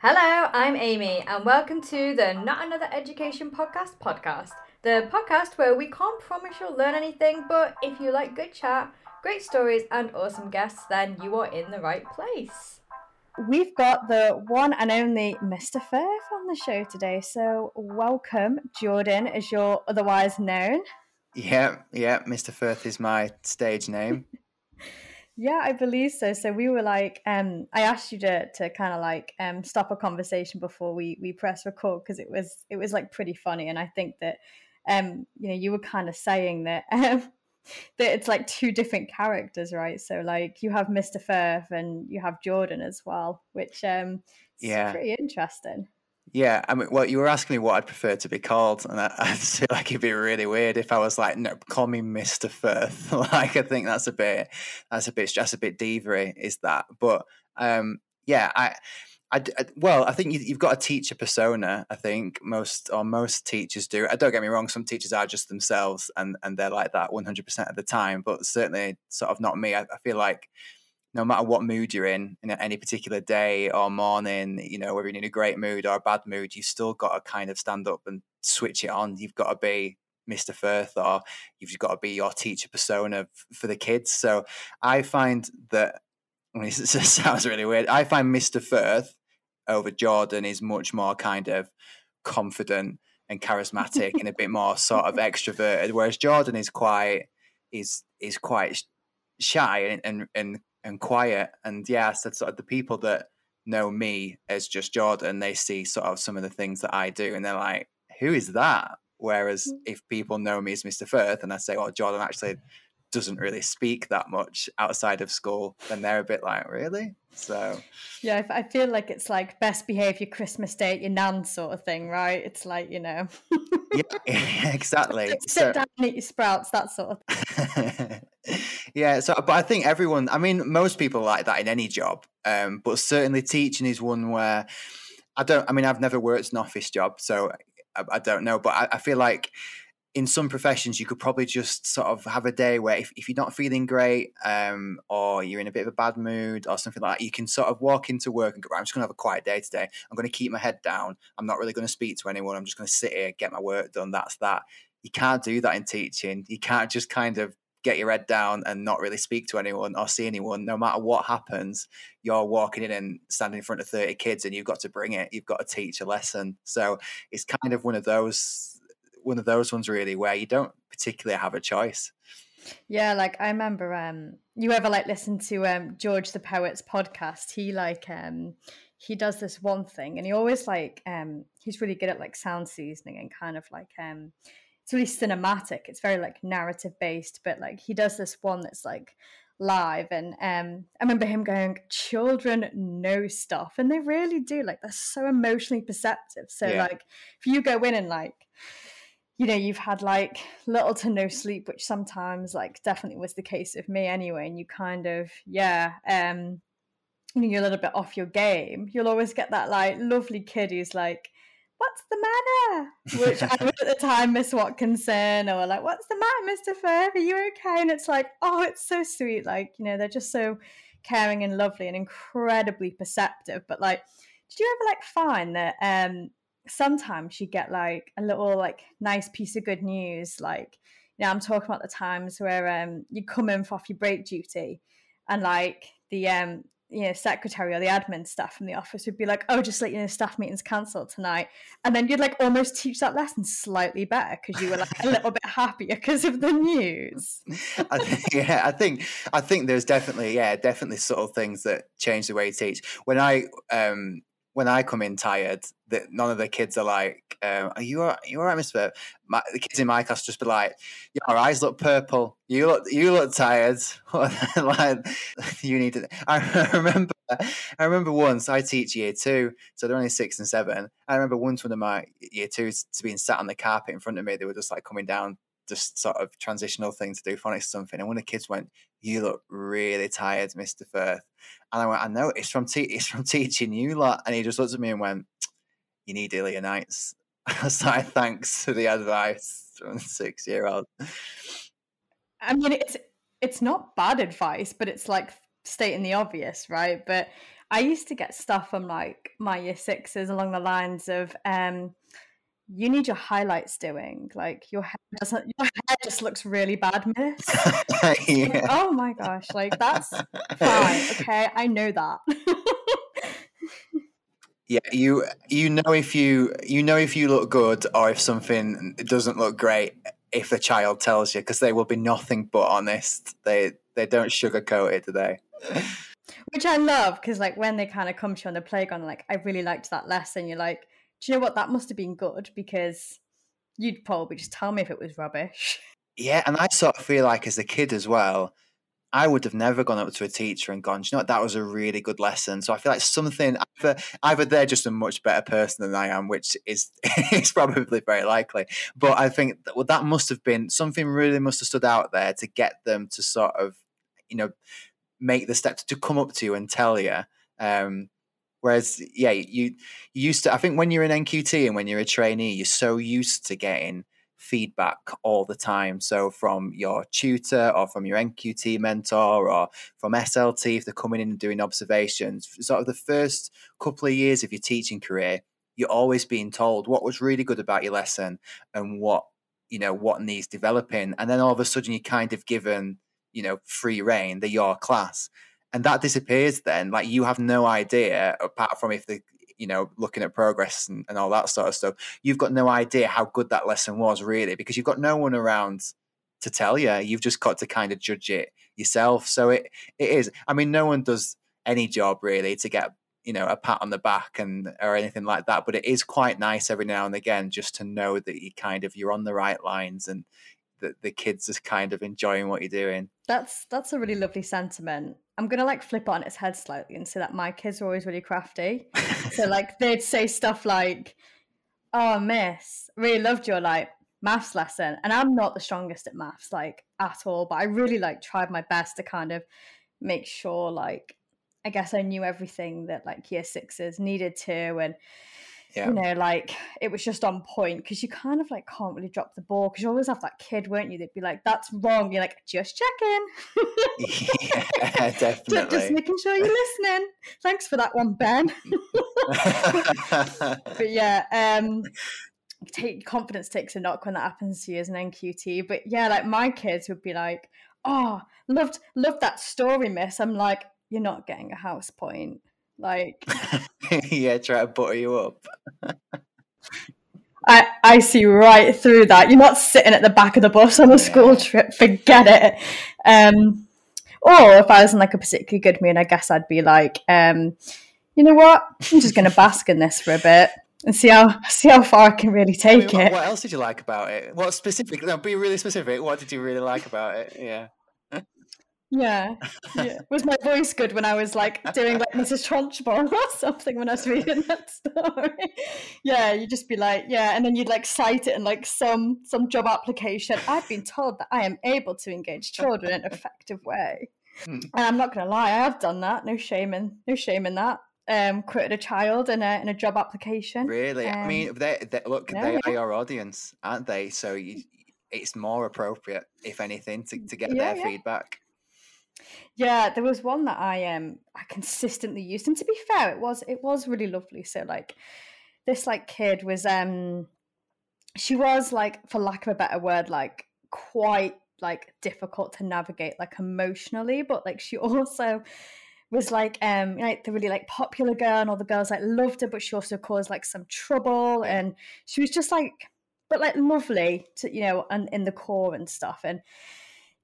Hello, I'm Amy, and welcome to the Not Another Education Podcast podcast. The podcast where we can't promise you'll learn anything, but if you like good chat, great stories, and awesome guests, then you are in the right place. We've got the one and only Mr. Firth on the show today, so welcome, Jordan, as you're otherwise known. Yeah, yeah, Mr. Firth is my stage name. Yeah, I believe so. So we were like, um, I asked you to to kind of like um stop a conversation before we we press record because it was it was like pretty funny, and I think that um you know you were kind of saying that um that it's like two different characters, right? So like you have Mr. Firth and you have Jordan as well, which um yeah pretty interesting. Yeah, I mean, well, you were asking me what I'd prefer to be called, and I, I feel like it'd be really weird if I was like, "No, call me Mister Firth." like, I think that's a bit, that's a bit, just a bit divery, is that? But um, yeah, I, I, I, well, I think you, have got a teacher persona. I think most or most teachers do. I don't get me wrong; some teachers are just themselves, and and they're like that one hundred percent of the time. But certainly, sort of not me. I, I feel like no matter what mood you're in in any particular day or morning, you know, whether you're in a great mood or a bad mood, you still got to kind of stand up and switch it on. You've got to be Mr. Firth or you've got to be your teacher persona for the kids. So I find that, I mean, it sounds really weird. I find Mr. Firth over Jordan is much more kind of confident and charismatic and a bit more sort of extroverted, whereas Jordan is quite is is quite shy and, and, and and quiet. And yeah, so sort of the people that know me as just Jordan, they see sort of some of the things that I do, and they're like, "Who is that?" Whereas mm. if people know me as Mr. Firth, and I say, well, Jordan actually doesn't really speak that much outside of school," then they're a bit like, "Really?" So yeah, I feel like it's like best behavior Christmas day at your nan sort of thing, right? It's like you know, yeah, exactly. Sit so, down and eat your sprouts, that sort of. yeah, so but I think everyone, I mean, most people like that in any job, um, but certainly teaching is one where I don't. I mean, I've never worked an office job, so I, I don't know, but I, I feel like in some professions you could probably just sort of have a day where if, if you're not feeling great um, or you're in a bit of a bad mood or something like that you can sort of walk into work and go right, i'm just going to have a quiet day today. I'm going to keep my head down. I'm not really going to speak to anyone. I'm just going to sit here get my work done that's that. You can't do that in teaching. You can't just kind of get your head down and not really speak to anyone or see anyone no matter what happens you're walking in and standing in front of 30 kids and you've got to bring it you've got to teach a lesson so it's kind of one of those one of those ones really where you don't particularly have a choice. Yeah, like I remember um you ever like listen to um George the Poet's podcast. He like um he does this one thing and he always like um he's really good at like sound seasoning and kind of like um it's really cinematic. It's very like narrative based, but like he does this one that's like live and um I remember him going children know stuff and they really do like they're so emotionally perceptive so yeah. like if you go in and like you know you've had like little to no sleep which sometimes like definitely was the case of me anyway and you kind of yeah um you know you're a little bit off your game you'll always get that like lovely kid who's like what's the matter? Which i would at the time miss watkinson or like what's the matter mr Firth are you okay? And it's like oh it's so sweet. Like you know they're just so caring and lovely and incredibly perceptive. But like did you ever like find that um sometimes you get like a little like nice piece of good news? Like you know i'm talking about the times where um you come in for off your break duty and like the um you know secretary or the admin staff from the office would be like oh just let you know staff meeting's cancelled tonight. And then you'd like almost teach that lesson slightly better because you were like a little bit happier because of the news. I think, yeah i think i think there's definitely yeah definitely subtle things that change the way you teach. When i um when I come in tired, that none of the kids are like, um, "Are you all right, you all right, Mister?" The kids in my class just be like, "Your eyes look purple. You look you look tired. like you need to." I remember I remember once I teach year two, so they're only six and seven. I remember once one of my year twos to being sat on the carpet in front of me. They were just like coming down just sort of transitional thing to do phonics or something. And one of the kids went, "You look really tired, Mister Firth." And I went, "I know it's from te- it's from teaching you lot." And he just looked at me and went, "You need earlier nights." I was like, "Thanks for the advice from a six year old." I mean, it's it's not bad advice, but it's like stating the obvious, right? But I used to get stuff from like my year sixes along the lines of, um, you need your highlights doing. Like your hair doesn't, your hair just looks really bad, miss. yeah. Like, oh my gosh, like that's fine. Okay, I know that. Yeah, you you know if you you know if you look good or if something doesn't look great if the child tells you because they will be nothing but honest. They they don't sugarcoat it, do they? Which I love because like when they kind of come to you on the playground, like I really liked that lesson. You're like, do you know what? That must have been good because you'd probably just tell me if it was rubbish. Yeah, and I sort of feel like as a kid as well, I would have never gone up to a teacher and gone, "Do you know what, that was a really good lesson. So I feel like something either, either they're just a much better person than I am, which is is probably very likely. But I think that, well, that must have been something really must have stood out there to get them to sort of, you know, make the step to come up to you and tell you. Um, whereas, yeah, you, you used to. I think when you're in NQT and when you're a trainee, you're so used to getting feedback all the time. So from your tutor or from your NQT mentor or from SLT if they're coming in and doing observations, sort of the first couple of years of your teaching career, you're always being told what was really good about your lesson and what you know what needs developing. And then all of a sudden you're kind of given, you know, free reign, they're your class. And that disappears then. Like you have no idea, apart from if the you know, looking at progress and, and all that sort of stuff, you've got no idea how good that lesson was really because you've got no one around to tell you. You've just got to kind of judge it yourself. So it it is. I mean, no one does any job really to get you know a pat on the back and or anything like that. But it is quite nice every now and again just to know that you kind of you're on the right lines and that the kids are kind of enjoying what you're doing. That's that's a really lovely sentiment. I'm gonna like flip on its head slightly and say that my kids are always really crafty. so like they'd say stuff like, "Oh, miss, really loved your like maths lesson," and I'm not the strongest at maths like at all, but I really like tried my best to kind of make sure like I guess I knew everything that like year sixes needed to and yeah. you know, like it was just on point because you kind of like can't really drop the ball because you always have that kid, weren't you? They'd be like, "That's wrong." You're like, "Just checking." yeah, definitely. just making sure you're listening. Thanks for that one, Ben. but yeah, um, take confidence takes a knock when that happens to you as an NQT. But yeah, like my kids would be like, "Oh, loved loved that story, Miss." I'm like, "You're not getting a house point." Like, yeah, try to butter you up. I, I see right through that. You're not sitting at the back of the bus on a yeah. school trip. Forget it. Um, or if I was in like a particularly good mood, I guess I'd be like, um, you know what? I'm just going to bask in this for a bit and see how see how far I can really take I mean, it. What, what else did you like about it? What specific? No, be really specific. What did you really like about it? Yeah. Yeah. yeah. Was my voice good when I was like doing like Mrs. Trunchbull or something when I was reading that story? yeah, you'd just be like, yeah, and then you'd like cite it in like some some job application. I've been told that I am able to engage children in an effective way. Hmm. And I'm not gonna lie, I have done that. No shame in no shame in that. Um, quoted a child in a in a job application. Really? Um, I mean, they, they look, yeah, they yeah. are your audience, aren't they? So you, it's more appropriate, if anything, to, to get their feedback. Yeah, there was one that I um I consistently used, and to be fair, it was it was really lovely. So like this like kid was um she was like for lack of a better word like quite like difficult to navigate like emotionally, but like she also was like um like the really like popular girl and all the girls like loved her, but she also caused like some trouble and she was just like but like lovely to you know and in the core and stuff and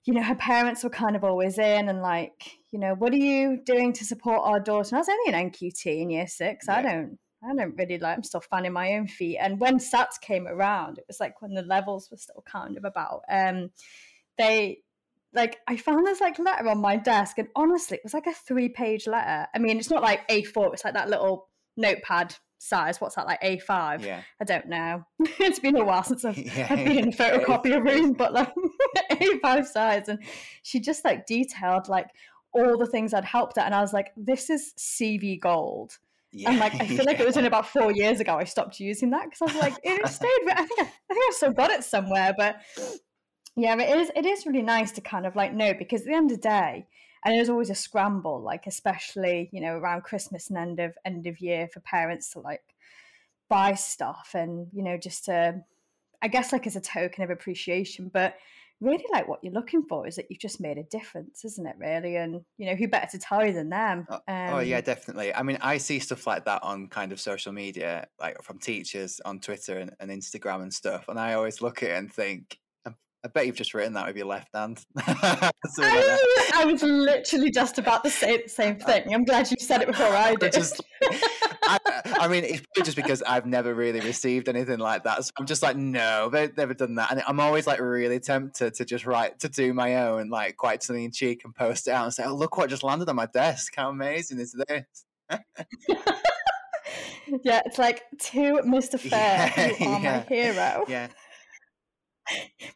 you know, her parents were kind of always in and like, you know, what are you doing to support our daughter? And I was only an NQT in year six. Yeah. I don't I don't really like I'm still fanning my own feet. And when SATs came around, it was like when the levels were still kind of about. Um they like I found this like letter on my desk and honestly it was like a three page letter. I mean it's not like A4, it's like that little notepad size. What's that like A5? Yeah. I don't know. it's been a while since I've, yeah. I've been in a photocopy room, but like A5 size. And she just like detailed like all the things I'd helped her. And I was like, this is CV gold. Yeah. And like I feel like it was in about four years ago I stopped using that because I was like, it stayed. But I think I, I think I've still got it somewhere, but yeah, it is. It is really nice to kind of like know because at the end of the day, and there's always a scramble, like especially you know around Christmas and end of end of year for parents to like buy stuff and you know just to I guess like as a token of appreciation, but really like what you're looking for is that you've just made a difference, isn't it? Really, and you know who better to tell you than them? Um, oh yeah, um, definitely. I mean, I see stuff like that on kind of social media, like from teachers on Twitter and, and Instagram and stuff, and I always look at it and think, I bet you've just written that with your left hand. I, I, was literally just about the same same thing. I'm glad you said it before I did. Just, I, I, mean, it's just because I've never really received anything like that. So I'm just like, no, they've never done that. And I'm always like really tempted to just write to do my own, like quite tongue in cheek, and post it out and say, "Oh, look what just landed on my desk! How amazing is this?" yeah, it's like to Mr. Fair, yeah, you are yeah, my hero. Yeah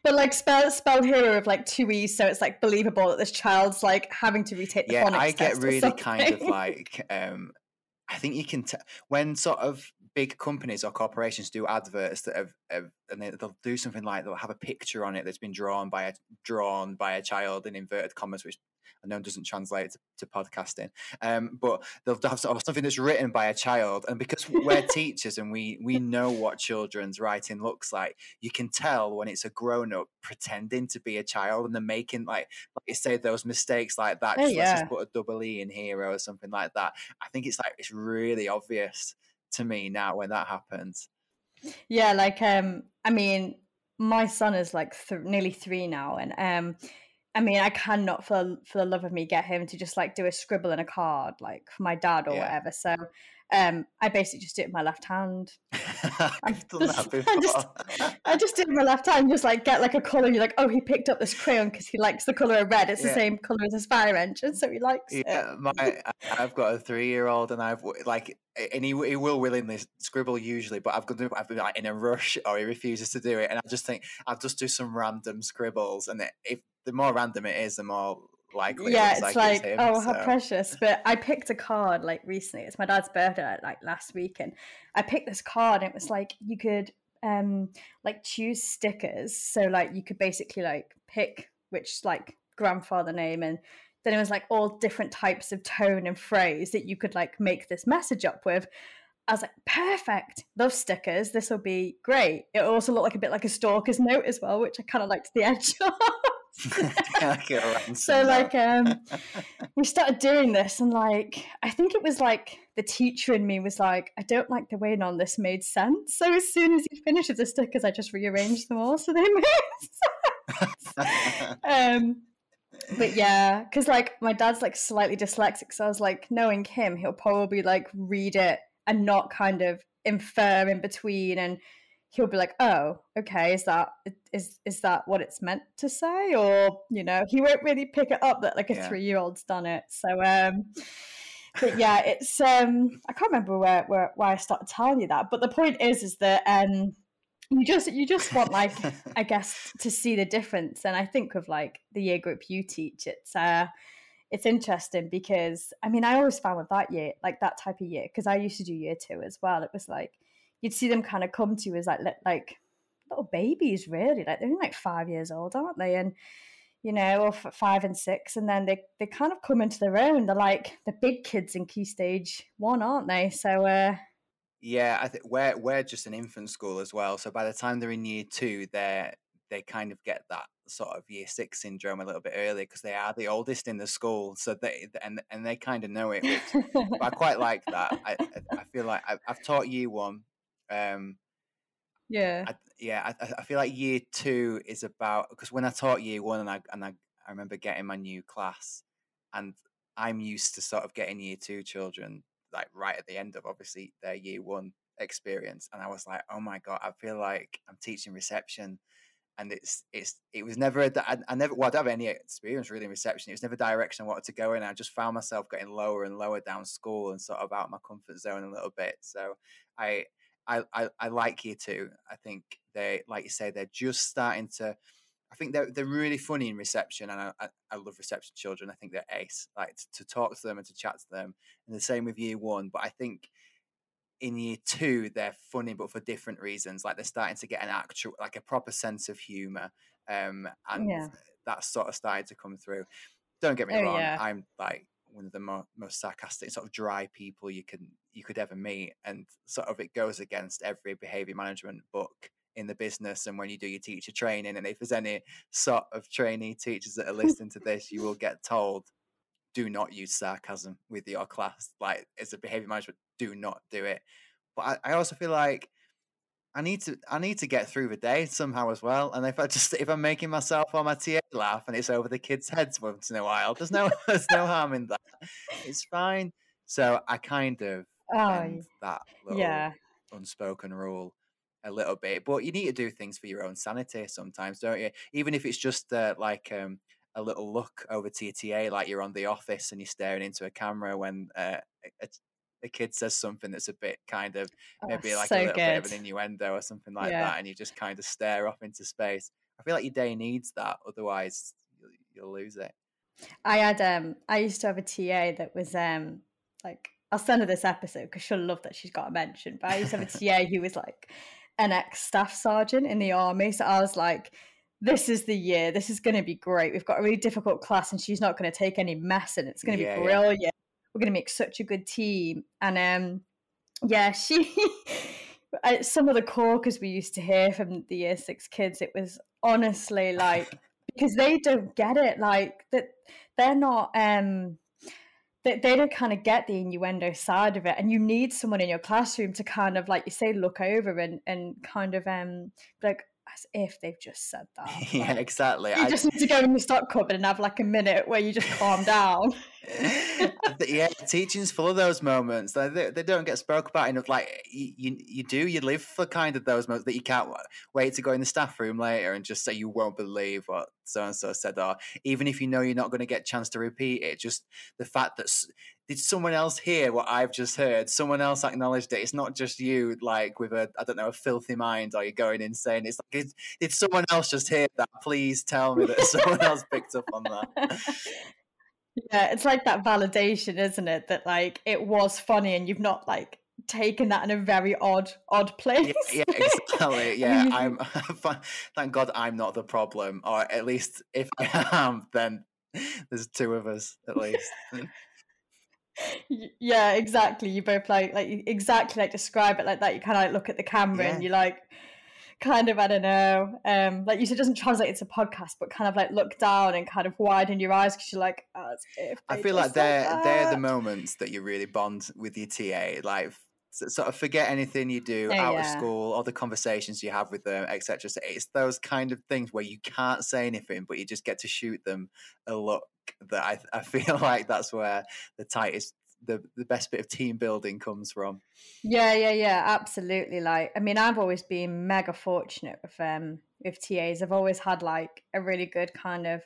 but like spell spell hero of like two e's, so it's like believable that this child's like having to retake the yeah. I get really kind of like um, I think you can t- when sort of big companies or corporations do adverts that have, have and they, will do something like they'll have a picture on it that's been drawn by a drawn by a child in inverted commas, which I know doesn't translate to, to podcasting, um, but they'll have sort of something that's written by a child, and because we're teachers and we we know what children's writing looks like, you can tell when it's a grown up pretending to be a child, and they're making like like you say those mistakes like that. Oh, just, yeah. just put a double e in hero or something like that. I think it's like it's really obvious to me now when that happens. Yeah, like um, I mean, my son is like th- nearly three now, and um, I mean, I cannot for for the love of me get him to just like do a scribble in a card, like for my dad or yeah. whatever. So um, I basically just do it with my left hand. I've done just, that before. I just, I just do it with my left hand, just like get like a color. You're like, oh, he picked up this crayon because he likes the color of red. It's yeah. the same color as his fire engine, so he likes yeah, it. My, I've got a three year old, and I've like, and he, he will willingly scribble usually, but I've got to, I've been like in a rush, or he refuses to do it, and I just think I'll just do some random scribbles, and if the more random it is, the more likely. Yeah, it's like, like, him, oh, so. how precious. But I picked a card like recently. It's my dad's birthday, like last week, and I picked this card. And it was like you could um like choose stickers. So like you could basically like pick which like grandfather name and then it was like all different types of tone and phrase that you could like make this message up with. I was like, perfect. Love stickers. This will be great. It also looked like a bit like a stalker's note as well, which I kind of liked the edge of. so like um we started doing this and like I think it was like the teacher in me was like, I don't like the way none of this made sense. So as soon as he finished with the stickers, I just rearranged them all so they made sense. um but yeah, because like my dad's like slightly dyslexic, so I was like, knowing him, he'll probably like read it and not kind of infer in between and he'll be like, "Oh, okay, is that is is that what it's meant to say?" Or you know, he won't really pick it up that like a yeah. three year old's done it. So, um, but yeah, it's um, I can't remember where, where why I started telling you that, but the point is, is that um, you just you just want like I guess to see the difference, and I think of like the year group you teach, it's uh. It's interesting because I mean I always found with that year like that type of year because I used to do year two as well. It was like you'd see them kind of come to you as like like little babies, really. Like they're only like five years old, aren't they? And you know, or five and six, and then they they kind of come into their own. They're like the big kids in Key Stage One, aren't they? So. uh yeah, I think we're we're just an infant school as well. So by the time they're in year two, they're they kind of get that sort of year six syndrome a little bit early because they are the oldest in the school. So they and and they kind of know it. Which, I quite like that. I I feel like I've, I've taught year one um, yeah, I, yeah. I, I feel like year two is about because when I taught year one and I and I, I remember getting my new class, and I'm used to sort of getting year two children like right at the end of obviously their year one experience, and I was like, oh my god, I feel like I'm teaching reception and it's it's it was never a, I, I never well I don't have any experience really in reception. It was never direction I wanted to go in. I just found myself getting lower and lower down school and sort of out my comfort zone a little bit. So I I, I, I like year two. I think they, like you say, they're just starting to. I think they're they're really funny in reception, and I, I, I love reception children. I think they're ace. Like to, to, talk to them and to chat to them, and the same with year one. But I think in year two they're funny, but for different reasons. Like they're starting to get an actual, like a proper sense of humor, um, and yeah. that's sort of started to come through. don't get me Oh, wrong, yeah. I'm like one of the mo- most sarcastic, sort of dry people you can you could ever meet, and sort of it goes against every behavior management book in the business. And when you do your teacher training, and if there's any sort of trainee teachers that are listening to this, you will get told, do not use sarcasm with your class. Like as a behavior management, do not do it. But I, I also feel like I need to I need to get through the day somehow as well. And if I just if I'm making myself or my TA laugh and it's over the kids' heads once in a while, there's no there's no harm in that. It's fine. So I kind of Oh, end that little yeah. unspoken rule a little bit. But you need to do things for your own sanity sometimes, don't you? Even if it's just uh, like um, a little look over to your TA, like you're on the office and you're staring into a camera when uh, a, a kid says something that's a bit kind of Oh, maybe like so a little bit of an innuendo or something like Yeah. that, and you just kind of stare off into space. I feel like your day needs that, otherwise you'll, you'll lose it. I had um I used to have a TA that was um like I'll send her this episode because she'll love that she's got a mention. But I used to have a TA who was like an ex staff sergeant in the army. So I was like, this is the year. This is going to be great. We've got a really difficult class, and she's not going to take any mess, and it's going to Yeah, be yeah. We're going to make such a good team. And um, yeah, she. Some of the caucus we used to hear from the year six kids, it was honestly like because they don't get it like that they're not um they, they don't kind of get the innuendo side of it and you need someone in your classroom to kind of like you say look over and and kind of um be like as if they've just said that yeah, exactly. you I- just need to go in the stock cupboard and have like a minute where you just calm down yeah, teaching's full of those moments. They, they, don't get spoke about enough. Like you, you, you do. You live for kind of those moments that you can't wait to go in the staff room later and just say you won't believe what so and so said, or even if you know you're not going to get a chance to repeat it, just the fact that did someone else hear what I've just heard? Someone else acknowledged it. It's not just you, like with a I don't know a filthy mind, or you're going insane. It's like did, did someone else just hear that? Please tell me that someone else picked up on that. yeah it's like that validation isn't it that like it was funny and you've not like taken that in a very odd odd place yeah, yeah, exactly. Yeah, I'm. Thank God I'm not the problem, or at least if I am, then there's two of us at least. Yeah exactly you both like like exactly like describe it like that you kind of like look at the camera and Yeah. you like kind of i don't know um like you said it doesn't translate into podcast but kind of like look down and kind of widen your eyes because you're like if I feel like they're they're the moments that you really bond with your TA. Like sort of forget anything you do Oh, out of school, all the conversations you have with them, etc. So it's those kind of things where you can't say anything, but you just get to shoot them a look. That I I feel like that's where the tightest, the the best bit of team building comes from. Yeah, yeah, yeah, absolutely. Like, I mean, I've always been mega fortunate with um with TAs. I've always had like a really good kind of,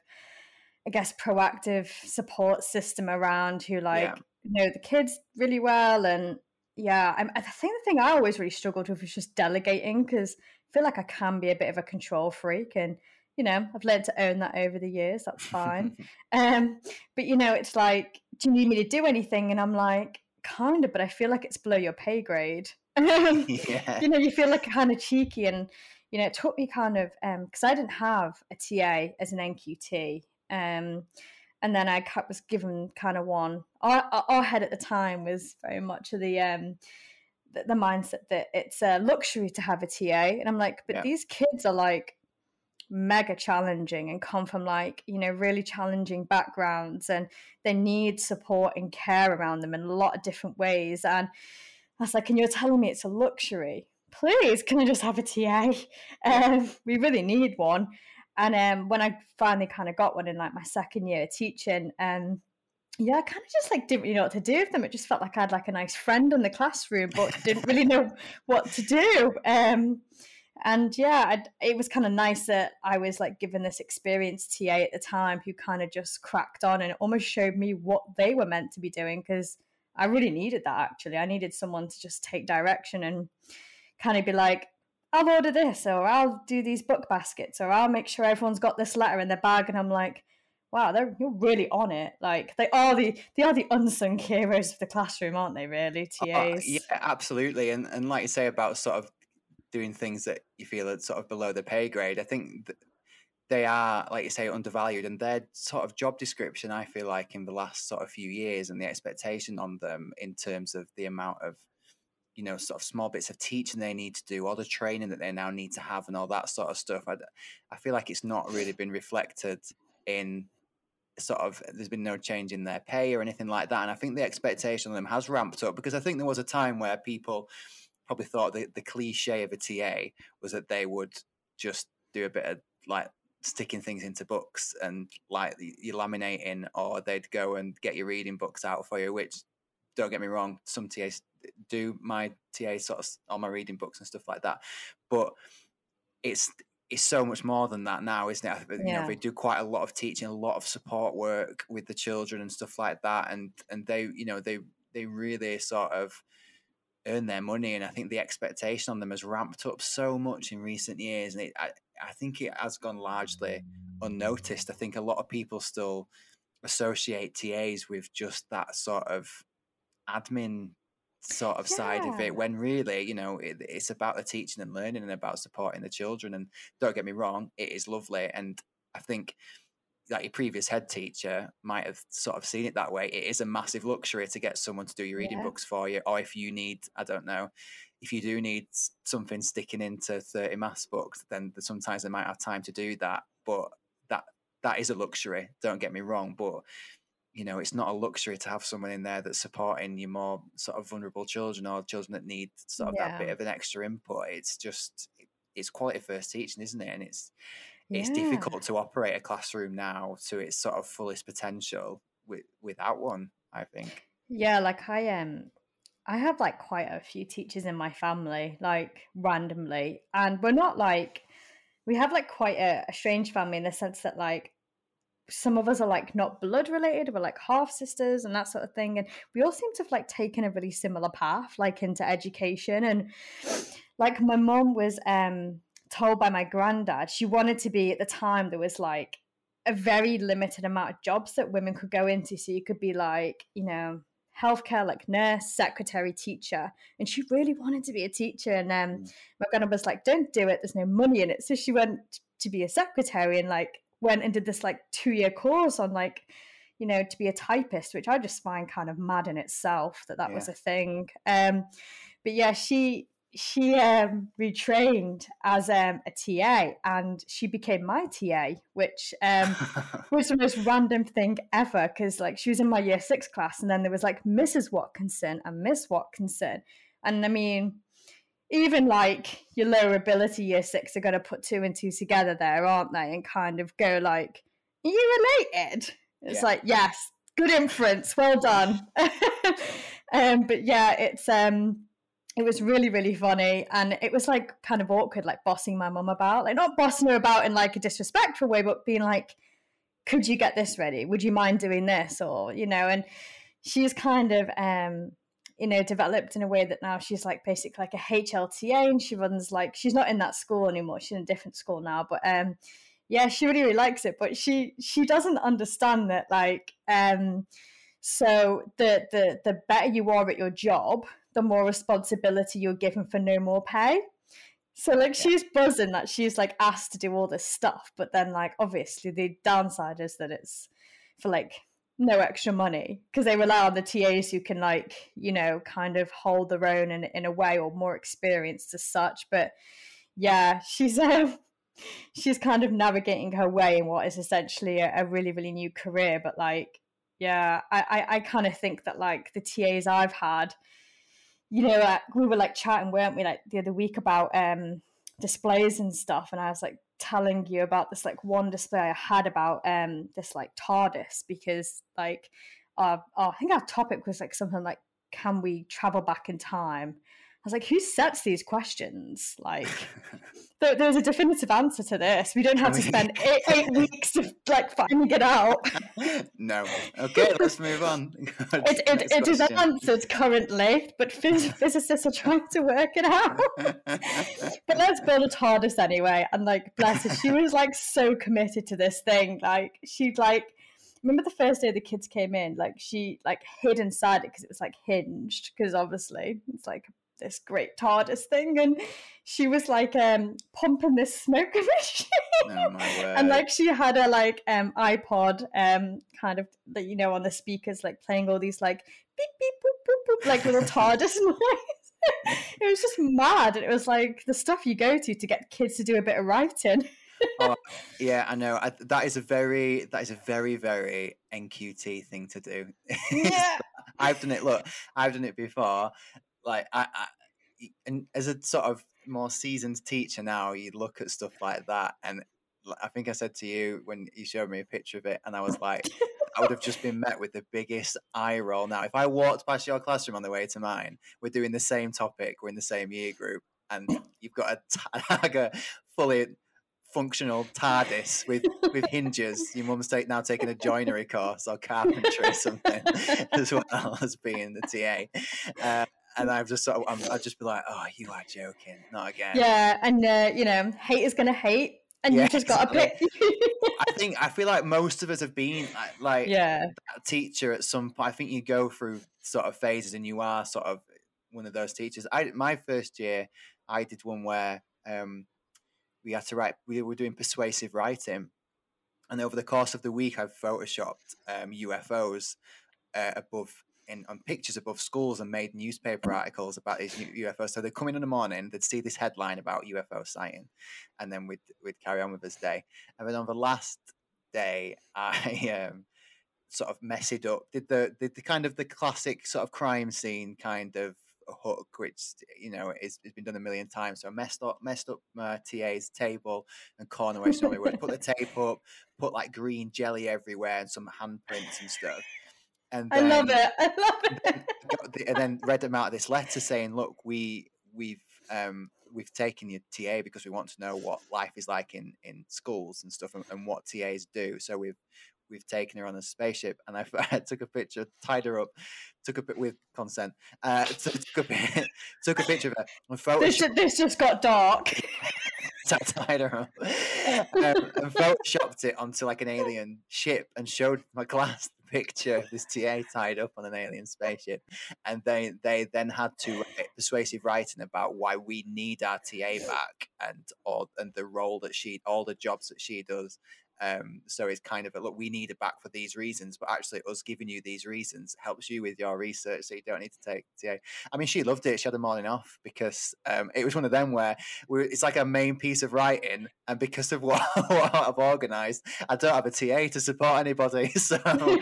I guess, proactive support system around who like know the kids really well. And yeah, I'm, I think the thing I always really struggled with was just delegating because I feel like I can be a bit of a control freak, and you know, I've learned to own that over the years. That's fine. Um, but you know, it's like, do you need me to do anything? And I'm like, kind of, but I feel like it's below your pay grade. Um, yeah. you know, you feel like kind of cheeky, and you know, it took me kind of because I didn't have a TA as an NQT, um, and then I was given kind of one. Our, our- our head at the time was very much of the um, the, the mindset that it's a luxury to have a TA, and I'm like, but Yeah. these kids are like mega challenging and come from like you know really challenging backgrounds and they need support and care around them in a lot of different ways and I was like, and you're telling me it's a luxury. Please, can I just have a TA? Um, we really need one. And um, when I finally kind of got one in like my second year teaching, um, yeah, I kind of just like didn't really know what to do with them. It just felt like I had like a nice friend in the classroom, but didn't really know what to do. Um, and yeah, I'd, it was kind of nice that I was like given this experienced TA at the time who kind of just cracked on and almost showed me what they were meant to be doing because I really needed that actually. I needed someone to just take direction and kind of be like, I'll order this, or I'll do these book baskets, or I'll make sure everyone's got this letter in their bag. And I'm like, wow, they're you're really on it. Like they are the they are the unsung heroes of the classroom, aren't they? Really, uh, Oh, TAs. yeah, absolutely. And and like you say about sort of doing things that you feel are sort of below the pay grade, I think th- they are, like you say, undervalued, and their sort of job description, I feel like, in the last sort of few years, and the expectation on them in terms of the amount of, you know, sort of small bits of teaching they need to do, all the training that they now need to have, and all that sort of stuff. I, I feel like it's not really been reflected in sort of there's been no change in their pay or anything like that and i think the expectation on them has ramped up because i think there was a time where people probably thought the, the cliche of a ta was that they would just do a bit of like sticking things into books and like you laminating, or they'd go and get your reading books out for you. Which, don't get me wrong, some TAs do my TA sort of on my reading books and stuff like that. But it's it's so much more than that now, isn't it? You yeah. know, they do quite a lot of teaching, a lot of support work with the children and stuff like that, and and they, you know, they they really sort of earn their money, and I think the expectation on them has ramped up so much in recent years, and it, I, I think it has gone largely unnoticed. I think a lot of people still associate TAs with just that sort of admin sort of yeah. side of it when really you know it, it's about the teaching and learning and about supporting the children and don't get me wrong it is lovely and i think that your previous head teacher might have sort of seen it that way. It is a massive luxury to get someone to do your reading yeah. books for you, or if you need, I don't know, if you do need something sticking into 30 maths books, then sometimes they might have time to do that. But that that is a luxury, don't get me wrong. But you know, it's not a luxury to have someone in there that's supporting your more sort of vulnerable children or children that need sort of yeah. that bit of an extra input. It's just it's quality first teaching, isn't it? And it's it's difficult to operate a classroom now to its sort of fullest potential with, without one. I think. Yeah, like I am. Um, I have like quite a few teachers in my family, like randomly, and we're not like we have like quite a, a strange family in the sense that like some of us are like not blood related we're like half sisters and that sort of thing and we all seem to have like taken a really similar path like into education and like my mom was um told by my granddad she wanted to be at the time there was like a very limited amount of jobs that women could go into. So you could be like you know healthcare like nurse secretary teacher. And she really wanted to be a teacher. And um, mm. my granddad was like don't do it. There's no money in it. So she went to be a secretary and like went and did this like two year course on like you know to be a typist which i just find kind of mad in itself that that yeah. was a thing. Um but yeah she she um, retrained as um, a TA and she became my TA, which um, was the most random thing ever because like she was in my year six class and then there was like Mrs. Watkinson and Miss Watkinson. And I mean, even like your lower ability year six are going to put two and two together there, aren't they? And kind of go like, are you related? It's yeah. like, yes, good inference, well done. um, but yeah, it's um it was really really funny and it was like kind of awkward like bossing my mum about like not bossing her about in like a disrespectful way but being like could you get this ready? Would you mind doing this? or you know and she's kind of um you know developed in a way that now she's like basically like a HLTA and she runs like she's not in that school anymore she's in a different school now but um yeah she really really likes it but she she doesn't understand that like um so the the the better you are at your job the more responsibility you're given for no more pay. So like yeah. she's buzzing that she's like asked to do all this stuff, but then like obviously the downside is that it's for like no extra money because they rely on the TAs who can like you know kind of hold their own in in a way or more experienced as such. But yeah, she's um she's kind of navigating her way in what is essentially a, a really really new career. But like yeah, I I, I kind of think that like the TAs I've had you know, uh, we were like chatting, weren't we, like the other week about um, displays and stuff, and I was like telling you about this like one display I had about um, this like TARDIS because like our, our, I think our topic was like something like can we travel back in time I was like, who sets these questions? Like, there, there's a definitive answer to this. We don't have to spend eight, eight weeks to like finding it out. no. Okay, let's move on. it, it, it is answered currently, but phys- physicists are trying to work it out. but let's build a TARDIS anyway. And like, bless her, she was like so committed to this thing. Like, she'd like, remember the first day the kids came in like she like hid inside it because it was like hinged because obviously it's like this great TARDIS thing, and she was like um pumping this smoke machine, Oh, and like she had a like um iPod um kind of that you know on the speakers like playing all these like beep beep boop boop boop like little TARDIS noise. it was just mad. and It was like the stuff you go to to get kids to do a bit of writing. oh, yeah, I know. I, that is a very that is a very very NQT thing to do. Yeah. I've done it. Look, I've done it before. Like I, I, and as a sort of more seasoned teacher now, you look at stuff like that, and I think I said to you when you showed me a picture of it, and I was like, I would have just been met with the biggest eye roll. Now, if I walked past your classroom on the way to mine, we're doing the same topic, we're in the same year group, and you've got a, fully functional TARDIS with with hinges. Your mum's take, now taking a joinery course or carpentry or something, as well as being the TA. Uh, and I've just sort of, I'm, I'd just be like, "Oh, you are joking, not again." Yeah, and uh, you know, hate is gonna hate, and Yeah, you just got to pick. I think I feel like most of us have been like, like yeah, that teacher at some point. I think you go through sort of phases, and you are sort of one of those teachers. I my first year, I did one where um, we had to write. We were doing persuasive writing, and over the course of the week, I've photoshopped um, UFOs uh, above in on pictures above schools and made newspaper articles about these UFOs. So they'd come in in the morning, they'd see this headline about UFO sighting, and then we'd we'd carry on with this day. And then on the last day, I um, sort of messed up. Did the did the kind of the classic sort of crime scene kind of hook, which you know is has been done a million times. So I messed up messed up my TA's table and corner where she normally. Put the tape up, put like green jelly everywhere and some handprints and stuff. And I love then- it. I love it. and then read them out this letter saying, "Look, we we've um, we've taken your TA because we want to know what life is like in in schools and stuff, and, and what TAs do. So we've we've taken her on a spaceship, and I, I took a picture, tied her up, took a bit with consent, uh, took, took a bit, took a picture of her and This, photoshopped, this just got dark. tied her up, um, and photoshopped it onto like an alien ship, and showed my class picture of this TA tied up on an alien spaceship, and they they then had to uh, write persuasive writing about why we need our TA back and or and the role that she all the jobs that she does. Um, so it's kind of a look, we need it back for these reasons, but actually, us giving you these reasons helps you with your research, so you don't need to take TA. I mean, she loved it. She had a morning off because um, it was one of them where it's like a main piece of writing, and because of what, what I've organised, I don't have a TA to support anybody, so, so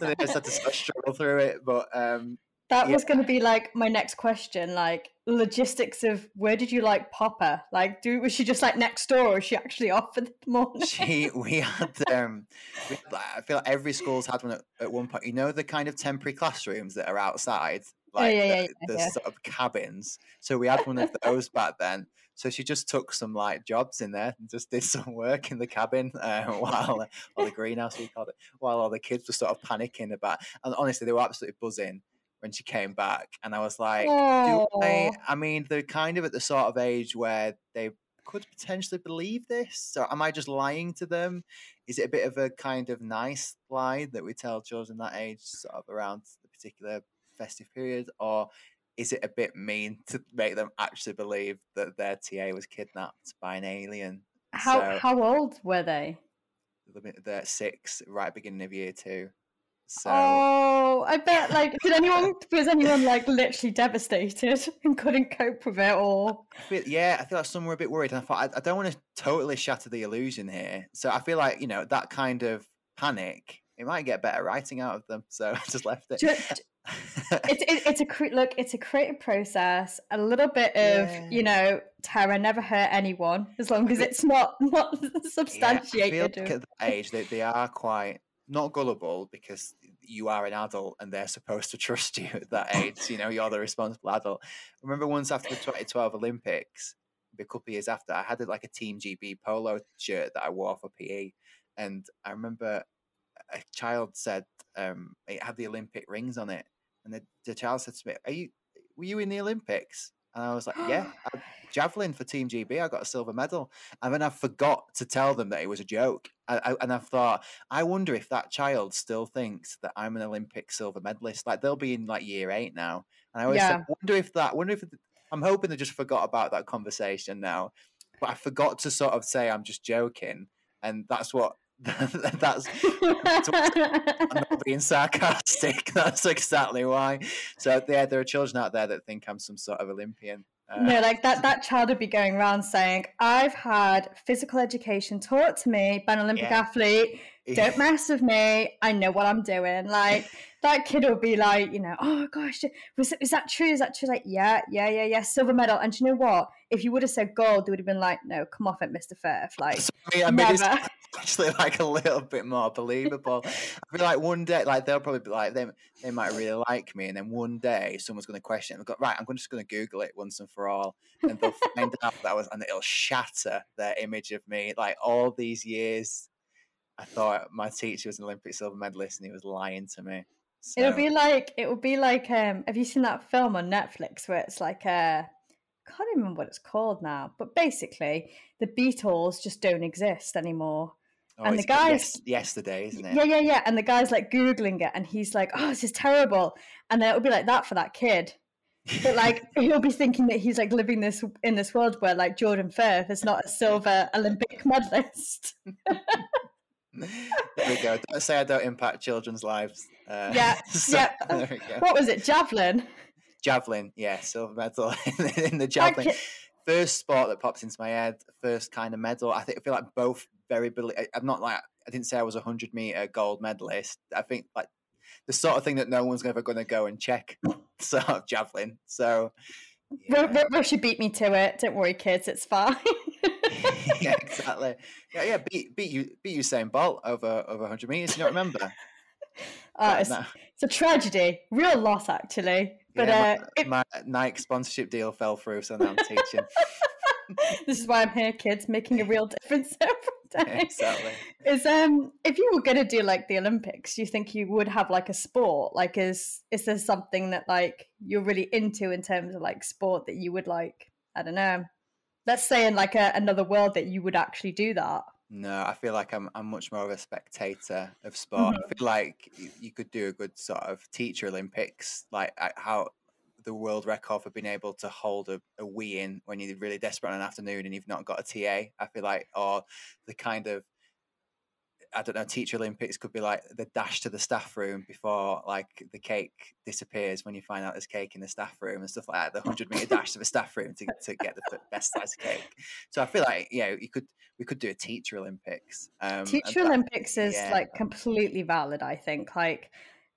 they just had to struggle through it. But um, that Yeah. was going to be like my next question, like logistics of where did you like Popper? Like, do was she just like next door, or is she actually off for the morning? she we had um we, had, I feel like every school's had one at, at one point. You know the kind of temporary classrooms that are outside, like yeah, yeah, the, yeah, the yeah. sort of cabins. So we had one of those back then. So she just took some like jobs in there and just did some work in the cabin uh, while or the greenhouse we called it, while all the kids were sort of panicking about. And honestly, they were absolutely buzzing when she came back. And I was like, do I, I mean, they're kind of at the sort of age where they could potentially believe this. So am I just lying to them? Is it a bit of a kind of nice lie that we tell children that age, sort of around the particular festive period, or is it a bit mean to make them actually believe that their TA was kidnapped by an alien? How So- how old were they? The They're six, right beginning of year two. So Oh, I bet. Like, did anyone was anyone like literally devastated and couldn't cope with it, or I feel, yeah, I feel like some were a bit worried, and I thought I, I don't want to totally shatter the illusion here. So I feel like you know that kind of panic, it might get better writing out of them. So I just left it. Ju- it's it, it's a cre- look. It's a creative process. A little bit of Yeah. you know terror never hurt anyone as long as it's not not Yeah, I feel substantiated. like at that age they, they are quite not gullible because you are an adult and they're supposed to trust you at that age. You know, you're the responsible adult. Remember once after the 2012 Olympics, a couple of years after, I had like a Team GB polo shirt that I wore for PE, and I remember a child said um, it had the Olympic rings on it, and the, the child said to me, "Are you? Were you in the Olympics?" And I was like, yeah, I, javelin for Team GB. I got a silver medal. And then I forgot to tell them that it was a joke. I, I, and I thought, I wonder if that child still thinks that I'm an Olympic silver medalist. Like they'll be in like year eight now. And I always yeah. wonder if that, wonder if, I'm hoping they just forgot about that conversation now. But I forgot to sort of say I'm just joking. And that's what that's, that's I'm not being sarcastic. That's exactly why. So yeah, there are children out there that think I'm some sort of Olympian. Uh, no, like that that child would be going around saying, "I've had physical education taught to me by an Olympic yeah. athlete. Don't mess with me. I know what I'm doing." Like that kid will be like, you know, "Oh gosh, was is that true? Is that true?" Like, yeah, yeah, yeah, yeah, silver medal. And you know what? If you would have said gold, they would have been like, "No, come off it, Mister Firth." Like, Sorry, I mean, never. Actually like a little bit more believable. I feel like one day, like they'll probably be like they they might really like me, and then one day someone's going to question it. Go, right, I'm just going to Google it once and for all, and they'll find out that I was, and it'll shatter their image of me. Like all these years, I thought my teacher was an Olympic silver medalist, and he was lying to me. So. It'll be like it will be like um. Have you seen that film on Netflix where it's like a can't remember what it's called now, but basically the Beatles just don't exist anymore. Oh, and the guys yesterday, isn't it? Yeah, yeah, yeah. And the guy's like googling it, and he's like, "Oh, this is terrible," and then it'll be like that for that kid. But like he'll be thinking that he's like living this in this world where like Jordan Firth is not a silver Olympic medalist. there we go. Don't say I don't impact children's lives. Uh, yeah, so, yeah. What was it? Javelin. Javelin, yeah, silver medal in the javelin. First sport that pops into my head, first kind of medal. I think I feel like both very. I'm not like I didn't say I was a hundred meter gold medalist. I think like the sort of thing that no one's ever going to go and check. sort of javelin. So yeah. Russia beat me to it. Don't worry, kids. It's fine. yeah, exactly. Yeah, yeah. Beat beat you beat Usain Bolt over over hundred meters. You don't remember? Uh, it's, no. it's, a tragedy, real loss actually. But yeah, uh, my, it... my, Nike sponsorship deal fell through, so now I'm teaching. this is why I'm here, kids, making a real difference Exactly. Is um, if you were going to do like the Olympics, you think you would have like a sport? Like, is is there something that like you're really into in terms of like sport that you would like? I don't know. Let's say in like a, another world that you would actually do that. No, I feel like I'm I'm much more of a spectator of sport. Mm-hmm. I feel like you could do a good sort of teacher Olympics, like how the world record for being able to hold a, a wee in when you're really desperate on an afternoon and you've not got a TA. I feel like, or the kind of I don't know, teacher Olympics could be like the dash to the staff room before like the cake disappears when you find out there's cake in the staff room and stuff like that. The hundred meter dash to the staff room to, to get the best size of cake. So I feel like yeah, you could we could do a teacher Olympics. Um, teacher that, Olympics is yeah. like completely valid. I think like